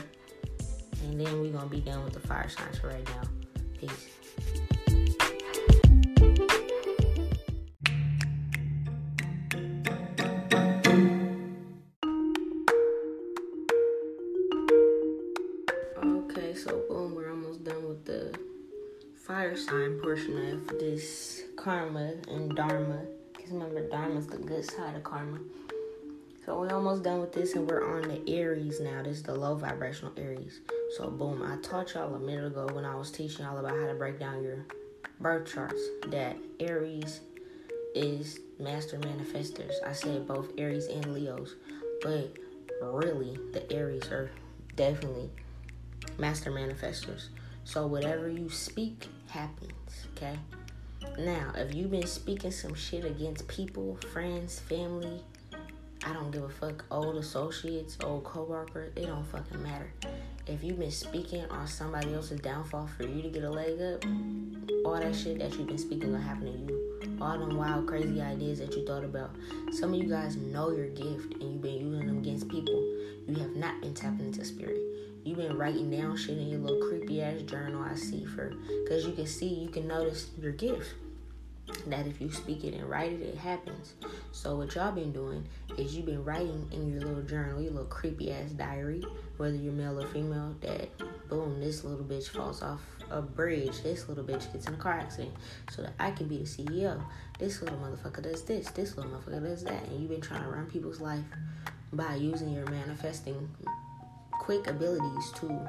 Speaker 1: and then we're gonna be done with the fire signs for right now. Peace. Karma and dharma. Because remember, dharma's the good side of karma. So we're almost done with this, and we're on the Aries now. This is the low vibrational Aries. So boom, I taught y'all a minute ago when I was teaching y'all about how to break down your birth charts that Aries is master manifestors. I said both Aries and Leos, but really the Aries are definitely master manifestors. So whatever you speak happens, okay? Now, if you've been speaking some shit against people, friends, family, I don't give a fuck, old associates, old coworkers, it don't fucking matter if you've been speaking on somebody else's downfall for you to get a leg up, all that shit that you've been speaking will happen to you. All them wild, crazy ideas that you thought about. Some of you guys know your gift and you've been using them against people. You have not been tapping into spirit. You've been writing down shit in your little creepy ass journal I see for because you can see, you can notice your gift that if you speak it and write it, it happens. So what y'all been doing is you've been writing in your little journal, your little creepy ass diary, whether you're male or female, that boom, this little bitch falls off a bridge, this little bitch gets in a car accident, so that I can be the CEO. This little motherfucker does this, this little motherfucker does that, and you've been trying to run people's life by using your manifesting quick abilities to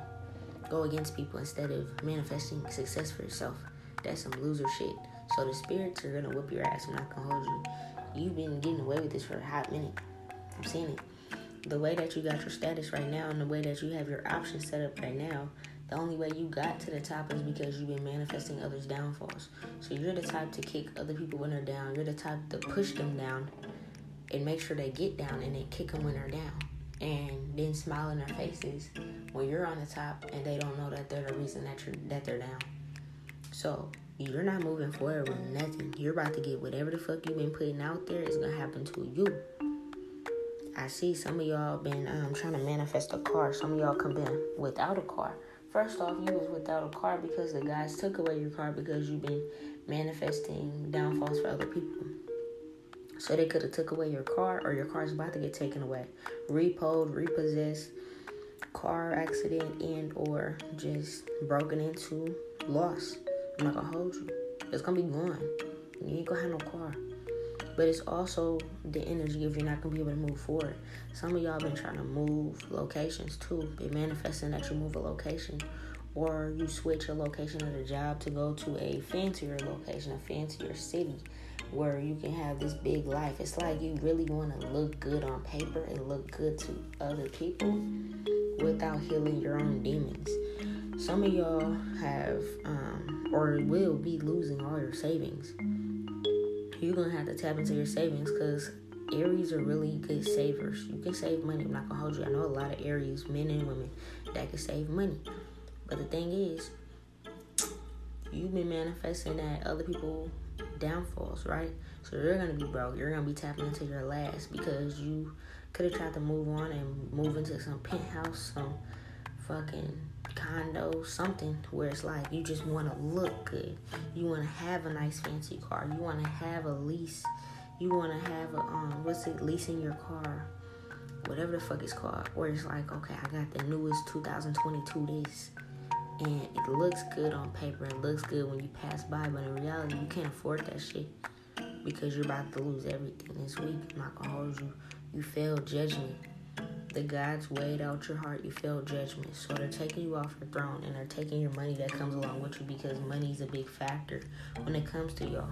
Speaker 1: go against people instead of manifesting success for yourself. That's some loser shit. So the spirits are gonna whip your ass. And I'm not gonna hold you. You've been getting away with this for a hot minute. I'm seeing it. The way that you got your status right now and the way that you have your options set up right now, the only way you got to the top is because you've been manifesting others' downfalls. So you're the type to kick other people when they're down. You're the type to push them down and make sure they get down and then kick them when they're down. And then smile in their faces when you're on the top and they don't know that they're the reason that you're that they're down. So you're not moving forward with nothing. You're about to get whatever the fuck you've been putting out there is gonna happen to you. I see some of y'all been um, trying to manifest a car. Some of y'all come been without a car. First off, you was without a car because the guys took away your car because you've been manifesting downfalls for other people. So they could have took away your car, or your car's about to get taken away, repoed, repossessed, car accident, and or just broken into, lost. I'm not gonna hold you. It's gonna be gone. You ain't gonna have no car. But it's also the energy if you're not gonna be able to move forward. Some of y'all been trying to move locations too. Been manifesting that you move a location. Or you switch a location of the job to go to a fancier location, a fancier city where you can have this big life. It's like you really want to look good on paper and look good to other people without healing your own demons. Some of y'all have um, or will be losing all your savings. You're gonna have to tap into your savings because Aries are really good savers. You can save money. I'm not gonna hold you. I know a lot of Aries, men and women, that can save money. But the thing is, you've been manifesting that other people downfalls, right? So you're gonna be broke. You're gonna be tapping into your last because you could have tried to move on and move into some penthouse, some fucking condo, something where it's like you just want to look good. You want to have a nice fancy car. You want to have a lease. You want to have a um, what's it? Leasing your car, whatever the fuck it's called. Where it's like, okay, I got the newest 2022 this, and it looks good on paper. and looks good when you pass by, but in reality, you can't afford that shit because you're about to lose everything this week. I'm not gonna hold you. You failed judgment the gods weighed out your heart, you failed judgment. So they're taking you off your throne and they're taking your money that comes along with you because money's a big factor when it comes to y'all.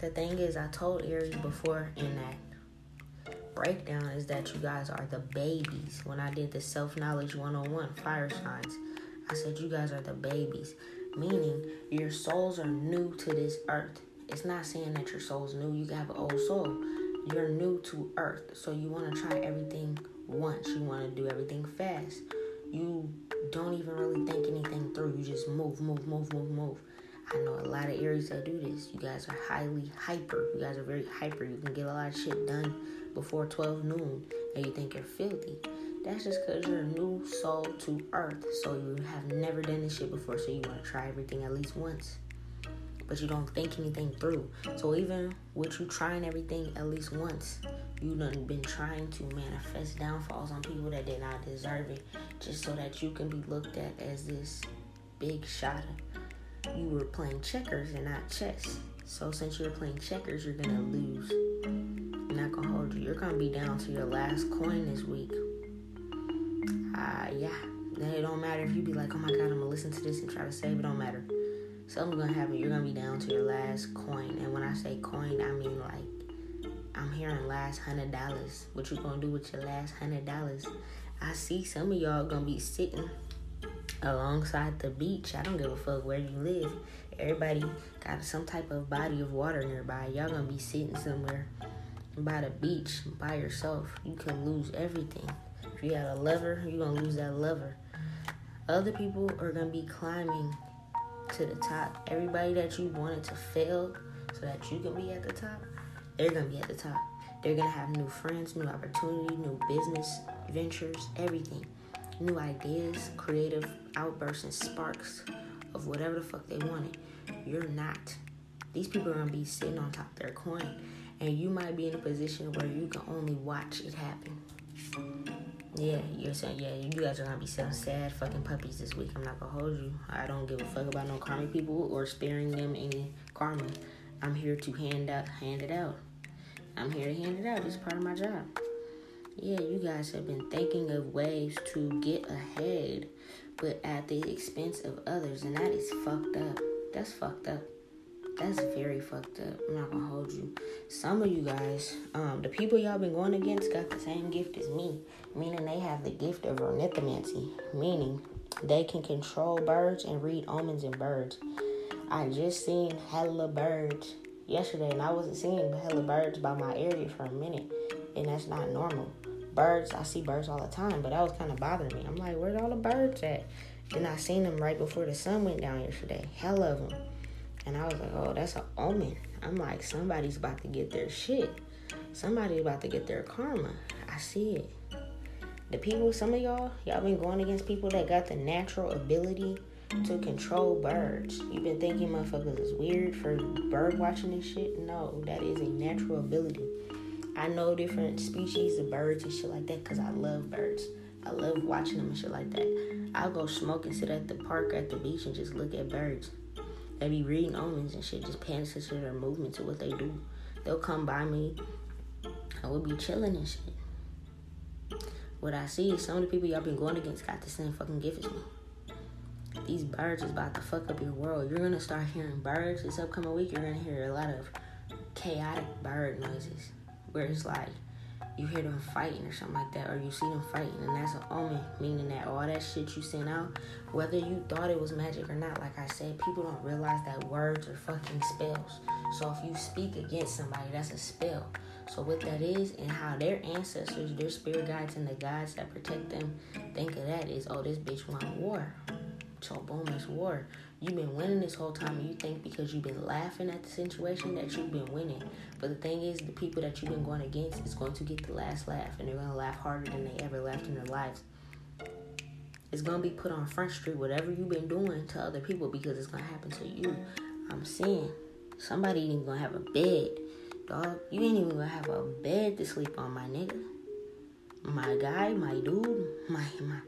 Speaker 1: The thing is, I told Aries before in that breakdown is that you guys are the babies. When I did the self knowledge 101 fire signs, I said, you guys are the babies, meaning your souls are new to this earth. It's not saying that your soul's new, you have an old soul. You're new to earth, so you want to try everything once. You want to do everything fast. You don't even really think anything through. You just move, move, move, move, move. I know a lot of Aries that do this. You guys are highly hyper. You guys are very hyper. You can get a lot of shit done before 12 noon and you think you're filthy. That's just because you're a new soul to earth. So you have never done this shit before. So you want to try everything at least once. But you don't think anything through. So even with you trying everything at least once, you done been trying to manifest downfalls on people that did not deserve it. Just so that you can be looked at as this big shot you were playing checkers and not chess. So since you're playing checkers, you're gonna lose. I'm not gonna hold you. You're gonna be down to your last coin this week. Uh, yeah. Then it don't matter if you be like, oh my god, I'm gonna listen to this and try to save. It don't matter. Something's gonna happen. You're gonna be down to your last coin. And when I say coin, I mean like I'm hearing last hundred dollars. What you gonna do with your last hundred dollars? I see some of y'all gonna be sitting alongside the beach. I don't give a fuck where you live. Everybody got some type of body of water nearby. Y'all gonna be sitting somewhere by the beach by yourself. You can lose everything. If you got a lover, you're gonna lose that lover. Other people are gonna be climbing to the top. Everybody that you wanted to fail so that you can be at the top, they're gonna be at the top. They're gonna have new friends, new opportunity, new business ventures, everything new ideas, creative outbursts, and sparks of whatever the fuck they wanted. You're not. These people are gonna be sitting on top of their coin, and you might be in a position where you can only watch it happen. Yeah, you're saying, yeah, you guys are gonna be some sad fucking puppies this week. I'm not gonna hold you. I don't give a fuck about no karma people or sparing them any karma. I'm here to hand out, hand it out. I'm here to hand it out. It's part of my job yeah, you guys have been thinking of ways to get ahead, but at the expense of others, and that is fucked up. That's fucked up. That's very fucked up. I'm not gonna hold you. Some of you guys, um, the people y'all been going against got the same gift as me, meaning they have the gift of ornithomancy, meaning they can control birds and read omens in birds. I just seen hella birds yesterday, and I wasn't seeing hella birds by my area for a minute, and that's not normal birds. I see birds all the time, but that was kind of bothering me. I'm like, where's all the birds at? Then I seen them right before the sun went down yesterday. Hell of them. And I was like, oh, that's an omen. I'm like, somebody's about to get their shit. Somebody's about to get their karma. I see it. The people, some of y'all, y'all been going against people that got the natural ability to control birds. You've been thinking motherfuckers is weird for bird watching and shit. No, that is a natural ability. I know different species of birds and shit like that because I love birds. I love watching them and shit like that. I'll go smoke and sit at the park at the beach and just look at birds. They be reading omens and shit, just paying attention to their movements and what they do. They'll come by me. I will be chilling and shit. What I see is some of the people y'all been going against got the same fucking gift as me. These birds is about to fuck up your world. You're gonna start hearing birds this upcoming week. You're gonna hear a lot of chaotic bird noises where it's like you hear them fighting or something like that, or you see them fighting, and that's an omen, meaning that all that shit you sent out, whether you thought it was magic or not, like I said, people don't realize that words are fucking spells. So if you speak against somebody, that's a spell. So what that is, and how their ancestors, their spirit guides, and the gods that protect them think of that is, oh, this bitch want war. So boom, it's war. You've been winning this whole time, and you think because you've been laughing at the situation that you've been winning. But the thing is, the people that you've been going against is going to get the last laugh, and they're going to laugh harder than they ever laughed in their lives. It's going to be put on Front Street, whatever you've been doing to other people, because it's going to happen to you. I'm seeing somebody ain't even going to have a bed. Dog, you ain't even to have a bed to sleep on, my nigga. My guy, my dude, my, my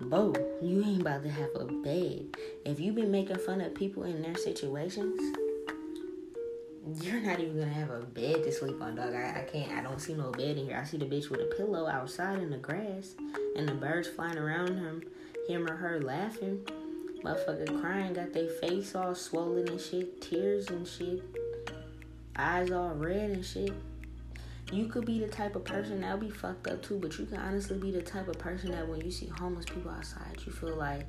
Speaker 1: Bro, you ain't about to have a bed. If you been making fun of people in their situations, you're not even gonna have a bed to sleep on, dog. I, I can't. I don't see no bed in here. I see the bitch with a pillow outside in the grass, and the birds flying around him, him or her laughing, motherfucker crying, got their face all swollen and shit, tears and shit, eyes all red and shit. You could be the type of person that'll be fucked up too, but you can honestly be the type of person that when you see homeless people outside, you feel like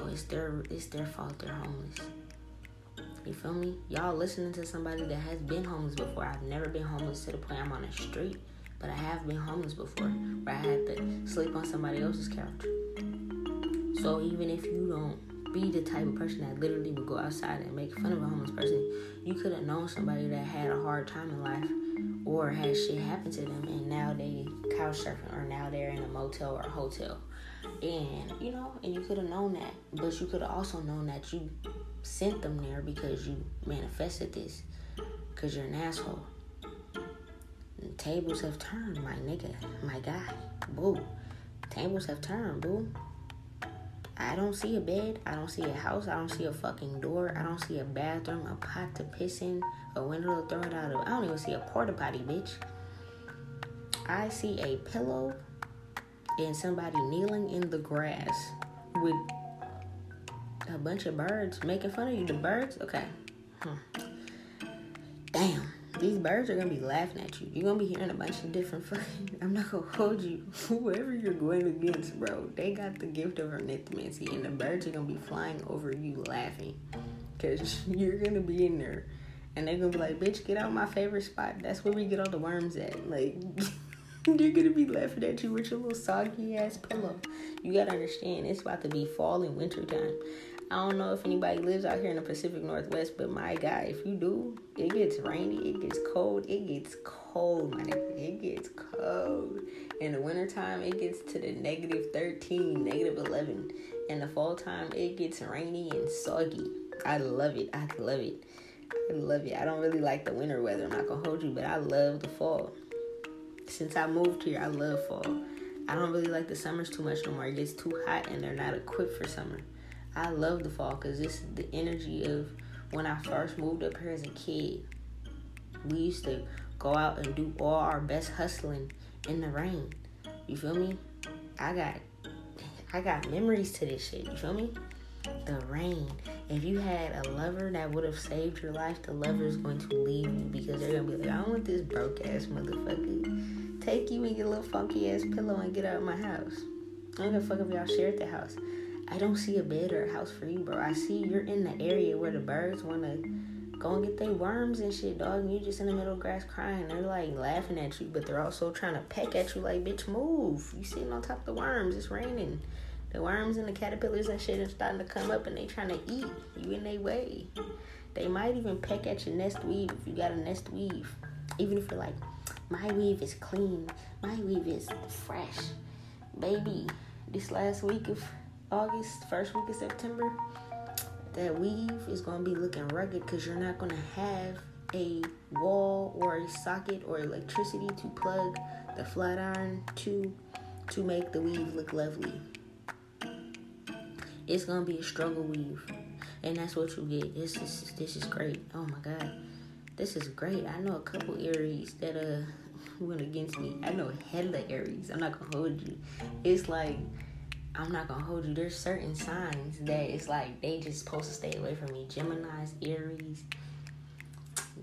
Speaker 1: oh, it's their it's their fault they're homeless. You feel me? Y'all listening to somebody that has been homeless before. I've never been homeless to the point I'm on the street, but I have been homeless before where I had to sleep on somebody else's couch. So even if you don't be the type of person that literally would go outside and make fun of a homeless person, you could have known somebody that had a hard time in life or has shit happened to them and now they couch surfing or now they're in a motel or a hotel. And you know and you could have known that but you could have also known that you sent them there because you manifested this because you're an asshole. Tables have turned my nigga my guy boo. Tables have turned boo I don't see a bed. I don't see a house. I don't see a fucking door. I don't see a bathroom, a pot to piss in, a window to throw it out of. I don't even see a porta potty, bitch. I see a pillow and somebody kneeling in the grass with a bunch of birds making fun of you. The birds? Okay. Hmm. These birds are gonna be laughing at you. You're gonna be hearing a bunch of different. I'm not gonna hold you. Whoever you're going against, bro, they got the gift of ornithomancy, and the birds are gonna be flying over you laughing, cause you're gonna be in there, and they're gonna be like, "Bitch, get out my favorite spot. That's where we get all the worms at." Like. They're gonna be laughing at you with your little soggy ass pillow. You gotta understand, it's about to be fall and winter time. I don't know if anybody lives out here in the Pacific Northwest, but my guy, if you do, it gets rainy, it gets cold, it gets cold, my nigga. It gets cold. In the wintertime, it gets to the negative 13, negative 11. In the fall time, it gets rainy and soggy. I love it. I love it. I love it. I don't really like the winter weather, I'm not gonna hold you, but I love the fall. Since I moved here, I love fall. I don't really like the summers too much no more. It gets too hot and they're not equipped for summer. I love the fall because this is the energy of when I first moved up here as a kid. We used to go out and do all our best hustling in the rain. You feel me? I got I got memories to this shit. You feel me? The rain. If you had a lover that would have saved your life, the lover is going to leave you because they're gonna be like, I want this broke ass motherfucker. Take you and your little funky ass pillow and get out of my house. I don't give a fuck if y'all shared the house. I don't see a bed or a house for you, bro. I see you're in the area where the birds want to go and get their worms and shit, dog. And you just in the middle of grass crying. They're like laughing at you, but they're also trying to peck at you, like, bitch, move. You sitting on top of the worms. It's raining. The worms and the caterpillars and shit are starting to come up and they trying to eat you in their way. They might even peck at your nest weave if you got a nest weave. Even if you're like, my weave is clean, my weave is fresh. Baby, this last week of August, first week of September, that weave is going to be looking rugged because you're not going to have a wall or a socket or electricity to plug the flat iron to to make the weave look lovely. It's gonna be a struggle weave, and that's what you get. This is this is great. Oh my god, this is great. I know a couple Aries that uh went against me. I know hella Aries. I'm not gonna hold you. It's like I'm not gonna hold you. There's certain signs that it's like they just supposed to stay away from me. Gemini's, Aries.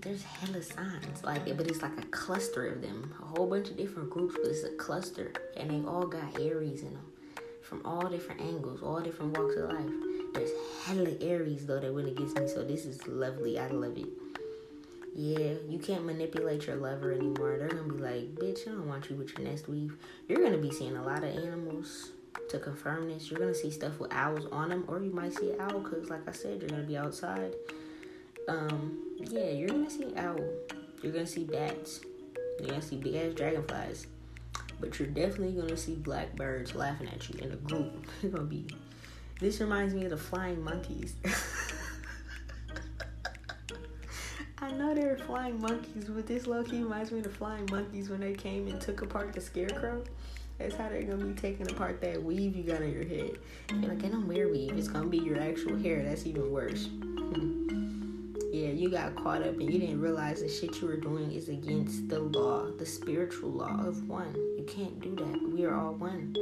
Speaker 1: There's hella signs like but it's like a cluster of them. A whole bunch of different groups, but it's a cluster, and they all got Aries in them, from all different angles, all different walks of life. There's hella Aries though that went against me, so this is lovely. I love it. Yeah, you can't manipulate your lover anymore. They're gonna be like, bitch, I don't want you with your nest weave. You're gonna be seeing a lot of animals to confirm this. You're gonna see stuff with owls on them, or you might see an owl because, like I said, you're gonna be outside. Um, yeah, you're gonna see owl. You're gonna see bats. You're gonna see big ass dragonflies. But you're definitely gonna see blackbirds laughing at you in a group. You're gonna be. This reminds me of the flying monkeys. I know they were flying monkeys, but this low key reminds me of the flying monkeys when they came and took apart the scarecrow. That's how they're gonna be taking apart that weave you got on your head. You're like, I don't wear weave. It's gonna be your actual hair. That's even worse. yeah, you got caught up and you didn't realize the shit you were doing is against the law, the spiritual law of one. You can't do that. We are all one.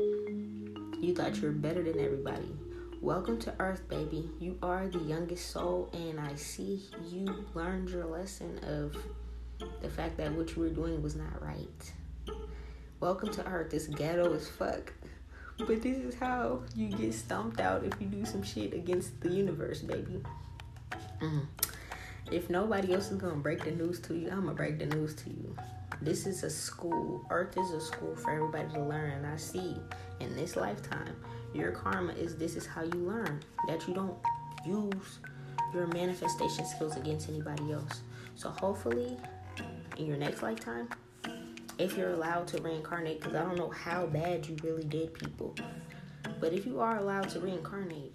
Speaker 1: You thought you were better than everybody. Welcome to Earth, baby. You are the youngest soul, and I see you learned your lesson of the fact that what you were doing was not right. Welcome to Earth. It's ghetto as fuck. but this is how you get stomped out if you do some shit against the universe, baby. Mm. If nobody else is gonna break the news to you, I'm gonna break the news to you. This is a school. Earth is a school for everybody to learn. And I see in this lifetime, your karma is this is how you learn. That you don't use your manifestation skills against anybody else. So hopefully, in your next lifetime, if you're allowed to reincarnate, because I don't know how bad you really did people, but if you are allowed to reincarnate,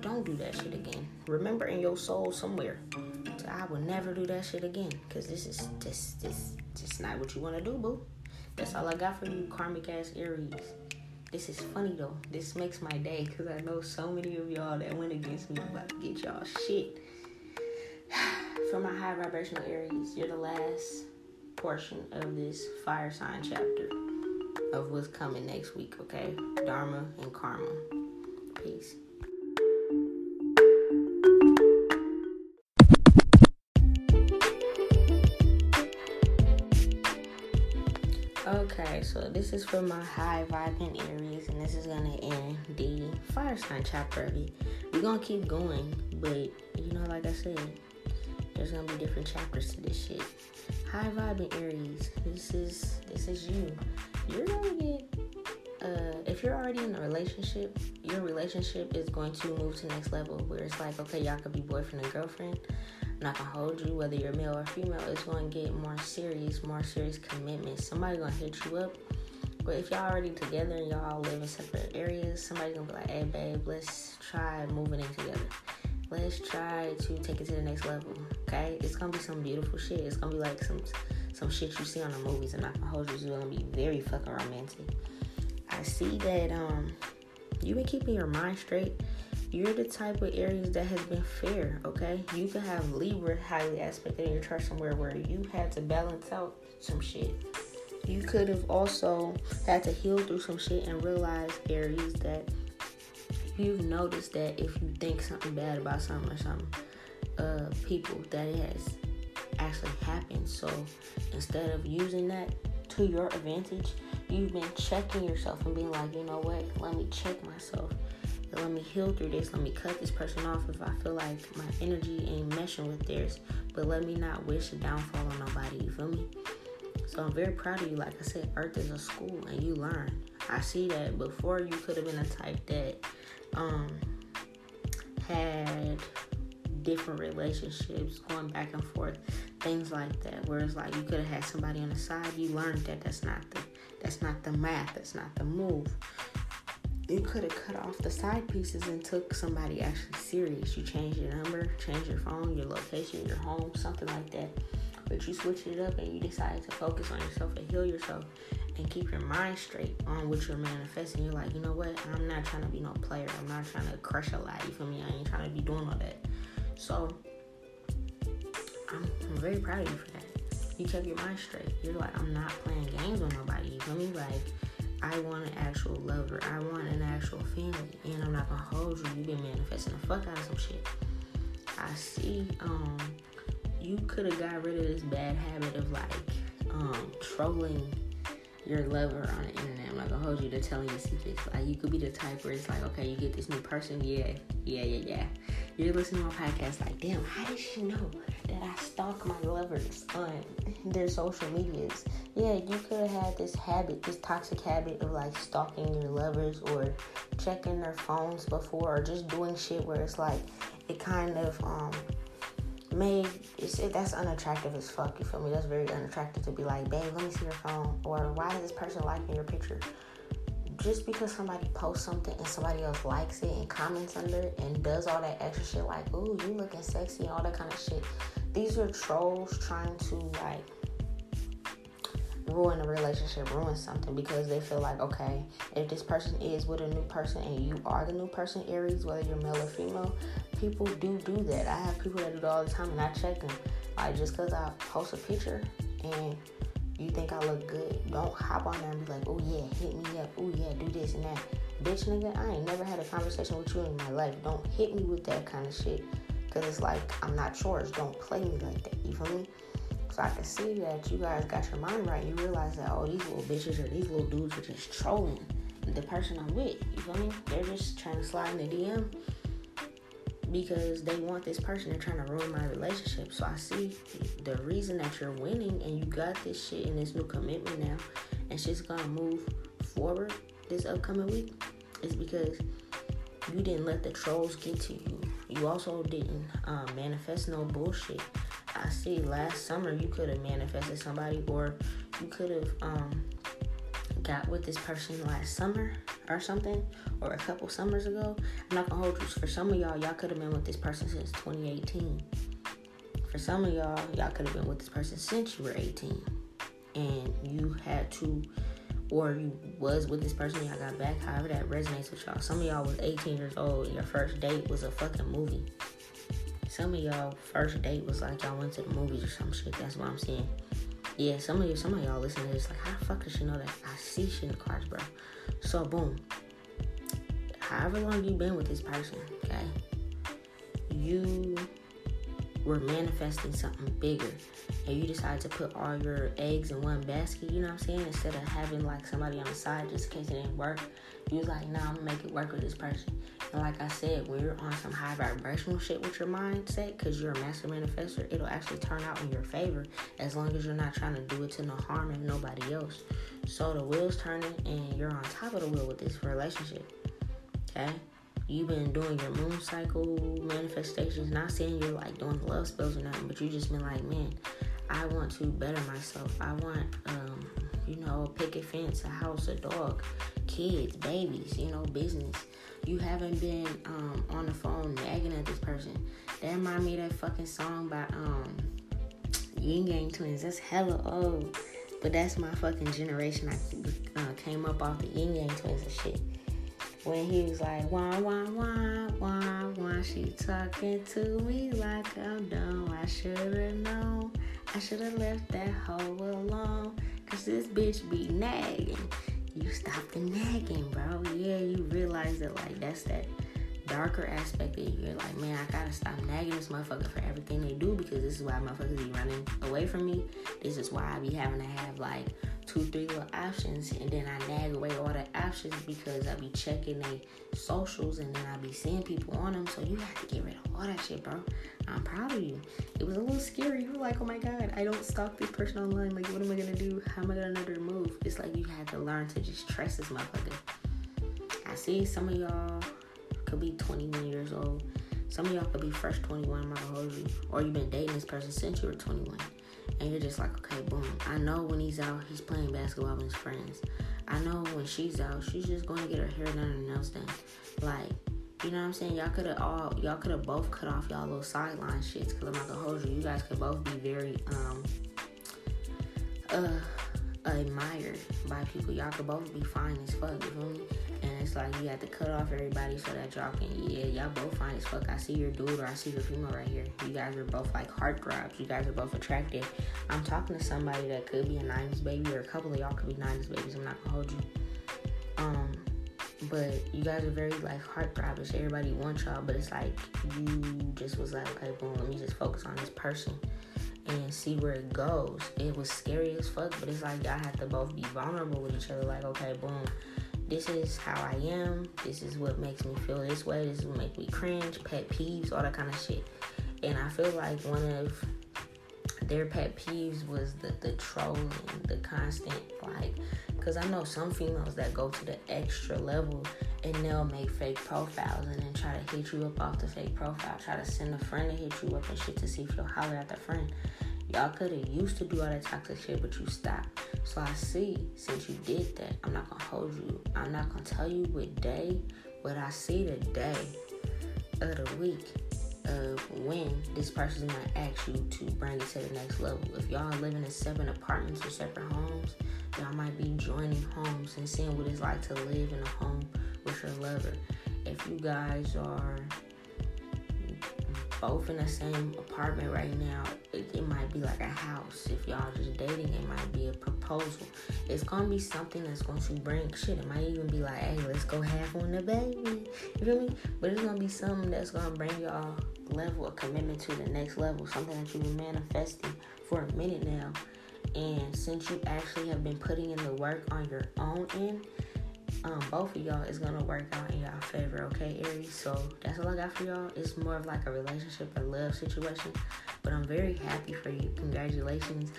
Speaker 1: don't do that shit again. Remember in your soul somewhere, so I will never do that shit again, because this is this this just not what you want to do, boo. That's all I got for you, karmic ass Aries. This is funny though. This makes my day because I know so many of y'all that went against me about to get y'all shit. For my high vibrational Aries, you're the last portion of this fire sign chapter of what's coming next week, okay? Dharma and karma. Peace. Okay, so this is for my high vibing Aries, and this is gonna end the fire sign chapter. We're gonna keep going, but you know, like I said, there's gonna be different chapters to this shit. High vibing Aries, this is this is you. You're gonna get uh, if you're already in a relationship, your relationship is going to move to next level where it's like, okay, y'all could be boyfriend and girlfriend I'm not gonna hold you, whether you're male or female, it's gonna get more serious, more serious commitment. Somebody gonna hit you up. But if y'all already together and y'all live in separate areas, somebody gonna be like, hey babe, let's try moving in together. Let's try to take it to the next level. Okay? It's gonna be some beautiful shit. It's gonna be like some some shit you see on the movies and not hold you. It's gonna be very fucking romantic. I see that um you've been keeping your mind straight you're the type of Aries that has been fair, okay? You could have Libra highly aspected in your chart somewhere where you had to balance out some shit. You could have also had to heal through some shit and realize, Aries, that you've noticed that if you think something bad about something or something, uh, people, that it has actually happened. So instead of using that to your advantage, you've been checking yourself and being like, you know what, let me check myself let me heal through this. Let me cut this person off if I feel like my energy ain't meshing with theirs. But let me not wish a downfall on nobody. You feel me? So I'm very proud of you. Like I said, Earth is a school and you learn. I see that before you could have been a type that um, had different relationships going back and forth, things like that. Whereas like you could have had somebody on the side, you learned that that's not the that's not the math, that's not the move you could have cut off the side pieces and took somebody actually serious. You changed your number, changed your phone, your location, your home, something like that. But you switched it up and you decided to focus on yourself and heal yourself and keep your mind straight on what you're manifesting. You're like, you know what? I'm not trying to be no player. I'm not trying to crush a lot. You feel me? I ain't trying to be doing all that. So I'm, I'm very proud of you for that. You kept your mind straight. You're like, I'm not playing games with nobody. You feel me? Like I want an actual lover. I want an actual family. And I'm not gonna hold you. You've been manifesting the fuck out of some shit. I see, um, you could have got rid of this bad habit of like um trolling your lover on the internet. I'm not gonna hold you to telling your secrets. Like you could be the type where it's like, okay, you get this new person, yeah, yeah, yeah, yeah. You're listening to my podcast, like, damn, how did she know that I stalk my lovers on their social medias? Yeah, you could have had this habit, this toxic habit of like stalking your lovers or checking their phones before, or just doing shit where it's like it kind of um made it's, it, that's unattractive as fuck. You feel me? That's very unattractive to be like, babe, let me see your phone, or why is this person liking your picture? Just because somebody posts something and somebody else likes it and comments under it and does all that extra shit, like, ooh, you looking sexy, all that kind of shit. These are trolls trying to like ruin a relationship, ruin something because they feel like, okay, if this person is with a new person and you are the new person, Aries, whether you're male or female, people do do that. I have people that do it all the time and I check them. Like, just because I post a picture and you think I look good, don't hop on there and be like, oh yeah, hit me up, oh yeah, do this and that. Bitch, nigga, I ain't never had a conversation with you in my life. Don't hit me with that kind of shit. Cause it's like, I'm not yours. Don't play me like that. You feel me? So I can see that you guys got your mind right. You realize that, oh, these little bitches or these little dudes are just trolling. the person I'm with. You feel me? They're just trying to slide in the DM because they want this person. They're trying to ruin my relationship. So I see the reason that you're winning and you got this shit and this new commitment now, and shit's gonna move forward this upcoming week is because you didn't let the trolls get to you. You also didn't um, manifest no bullshit. I see last summer you could have manifested somebody or you could have um, got with this person last summer or something or a couple summers ago. I'm not gonna hold you. For some of y'all, y'all could have been with this person since 2018. For some of y'all, y'all could have been with this person since you were 18. And you had to or you was with this person, y'all got back, however that resonates with y'all. Some of y'all was 18 years old, your first date was a fucking movie. Some of y'all first date was like y'all went to the movies or some shit. That's what I'm saying. Yeah, some of you, some of y'all listening to this, like, how the fuck does she know that? I see shit in the cards, bro. So boom. However long you been with this person, okay, you were manifesting something bigger and you decide to put all your eggs in one basket, you know what I'm saying? Instead of having like somebody on the side just in case it didn't work, you like, nah, I'm gonna make it work with this person. And like I said, when you're on some high vibrational shit with your mindset, because you're a master manifester, it'll actually turn out in your favor as long as you're not trying to do it to no harm of nobody else. So the wheel's turning and you're on top of the wheel with this relationship. Okay? You've been doing your moon cycle manifestations. Not saying you're like doing love spells or nothing, but you just been like, man, I want to better myself. I want, um, you know, a picket fence, a house, a dog, kids, babies, you know, business. You haven't been um, on the phone nagging at this person. That remind me of that fucking song by um, Ying Yang Twins. That's hella old. But that's my fucking generation. I uh, came up off the Ying Yang Twins and shit when he was like, wah, wah, wah, wah, wah, she talking to me like I'm dumb. I should've known. I should've left that hoe alone. Cause this bitch be nagging. You stop the nagging, bro. Yeah, you realize that, like, that's that darker aspect of you. You're like, man, I gotta stop nagging this motherfucker for everything they do because this is why motherfuckers be running away from me. This is why I be having to have, like, two, three little options, and then I nag away all the options because I be checking their socials, and then I be seeing people on them. So you have to get rid of all that shit, bro. I'm proud of you. It was a little scary. You were like, oh my god, I don't stalk this person online. Like, what am I gonna do? How am I gonna know to move? It's like you had to learn to just trust this motherfucker. I see some of y'all could be 21 years old. Some of y'all could be fresh 21, I'm not gonna hold you. Or you've been dating this person since you were 21 and you're just like, okay, boom. I know when he's out, he's playing basketball with his friends. I know when she's out, she's just going to get her hair done and nails done. Like, you know what I'm saying? Y'all could have all, y'all could have both cut off y'all little sideline shits. Cause I'm not gonna hold you. You guys could both be very um uh admired by people. Y'all could both be fine as fuck. You feel me? It's like you have to cut off everybody so that y'all can yeah y'all both fine as fuck. I see your dude or I see your female right here. You guys are both like heartthrobs. You guys are both attractive. I'm talking to somebody that could be a '90s baby or a couple of y'all could be '90s babies. I'm not gonna hold you. Um, but you guys are very like heartthrobbish. Everybody wants y'all, but it's like you just was like, okay, boom, let me just focus on this person and see where it goes. It was scary as fuck, but it's like y'all have to both be vulnerable with each other. Like, okay, boom, this is how I am. This is what makes me feel this way. This is what makes me cringe, pet peeves, all that kind of shit. And I feel like one of their pet peeves was the, the trolling, the constant, like, because I know some females that go to the extra level and they'll make fake profiles and then try to hit you up off the fake profile, try to send a friend to hit you up and shit to see if you'll holler at the friend. Y'all could have used to do all that toxic shit, but you stopped. So I see, since you did that, I'm not gonna hold you. I'm not gonna tell you what day, but I see the day of the week of when this person's gonna ask you to bring it to the next level. If y'all living in seven apartments or separate homes, y'all might be joining homes and seeing what it's like to live in a home with your lover. If you guys are both in the same apartment right now, it, it, might be like a house. If y'all just dating, it might be a proposal. It's gonna be something that's going to bring shit. It might even be like, hey, let's go have on the baby. You feel me? But it's gonna be something that's gonna bring y'all level of commitment to the next level. Something that you've been manifesting for a minute now. And since you actually have been putting in the work on your own end, um, both of y'all is gonna work out in y'all favor, okay, Aries? So that's all I got for y'all. It's more of like a relationship or love situation, but I'm very happy for you. Congratulations.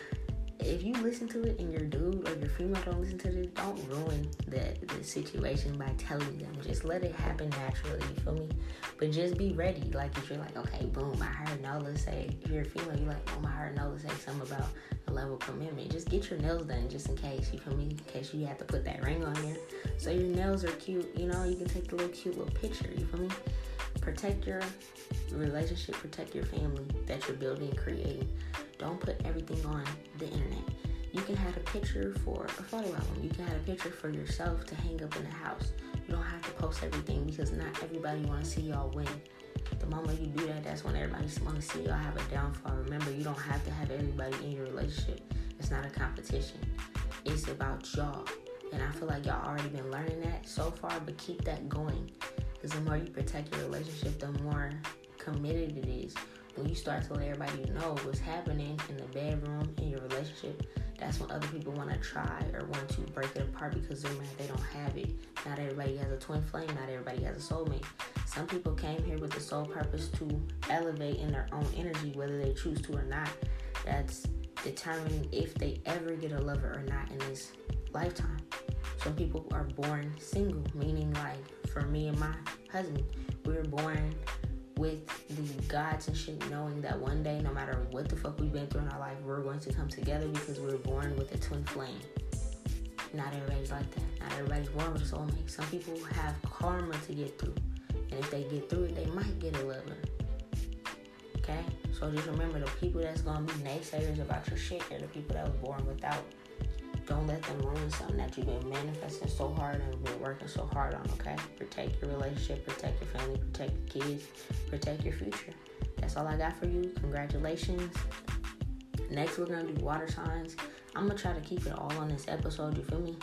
Speaker 1: If you listen to it and your dude or your female don't listen to it, don't ruin the, the situation by telling them. Just let it happen naturally, you feel me? But just be ready. Like if you're like, okay, boom, I heard Nola say, if you're a female, you're like, oh, I heard Nola say something about a level of commitment. Just get your nails done just in case, you feel me? In case you have to put that ring on there. So your nails are cute, you know, you can take a little cute little picture, you feel me? Protect your relationship, protect your family that you're building creating. Don't put everything on the internet. You can have a picture for a photo album. You can have a picture for yourself to hang up in the house. You don't have to post everything because not everybody want to see y'all win. The moment you do that, that's when everybody want to see y'all have a downfall. Remember, you don't have to have everybody in your relationship. It's not a competition. It's about y'all. And I feel like y'all already been learning that so far, but keep that going. Because the more you protect your relationship, the more committed it is. When you start to let everybody know what's happening in the bedroom, in your relationship, that's when other people want to try or want to break it apart because they're mad they don't have it. Not everybody has a twin flame, not everybody has a soulmate. Some people came here with the sole purpose to elevate in their own energy, whether they choose to or not. That's determining if they ever get a lover or not in this lifetime. Some people are born single, meaning like for me and my husband, we were born with the gods and shit, knowing that one day, no matter what the fuck we've been through in our life, we're going to come together because we were born with a twin flame. Not everybody's like that. Not everybody's born with a soulmate. Some people have karma to get through. And if they get through it, they might get a lover. Okay? So just remember the people that's gonna be naysayers about your shit are the people that was born without don't let them ruin something that you've been manifesting so hard and been working so hard on, okay? Protect your relationship, protect your family, protect your kids, protect your future. That's all I got for you. Congratulations. Next, we're gonna do water signs. I'm gonna try to keep it all on this episode, you feel me?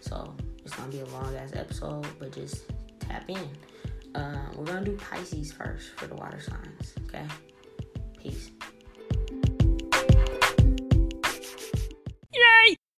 Speaker 1: So it's gonna be a long ass episode, but just tap in. Uh, we're gonna do Pisces first for the water signs, okay? Peace.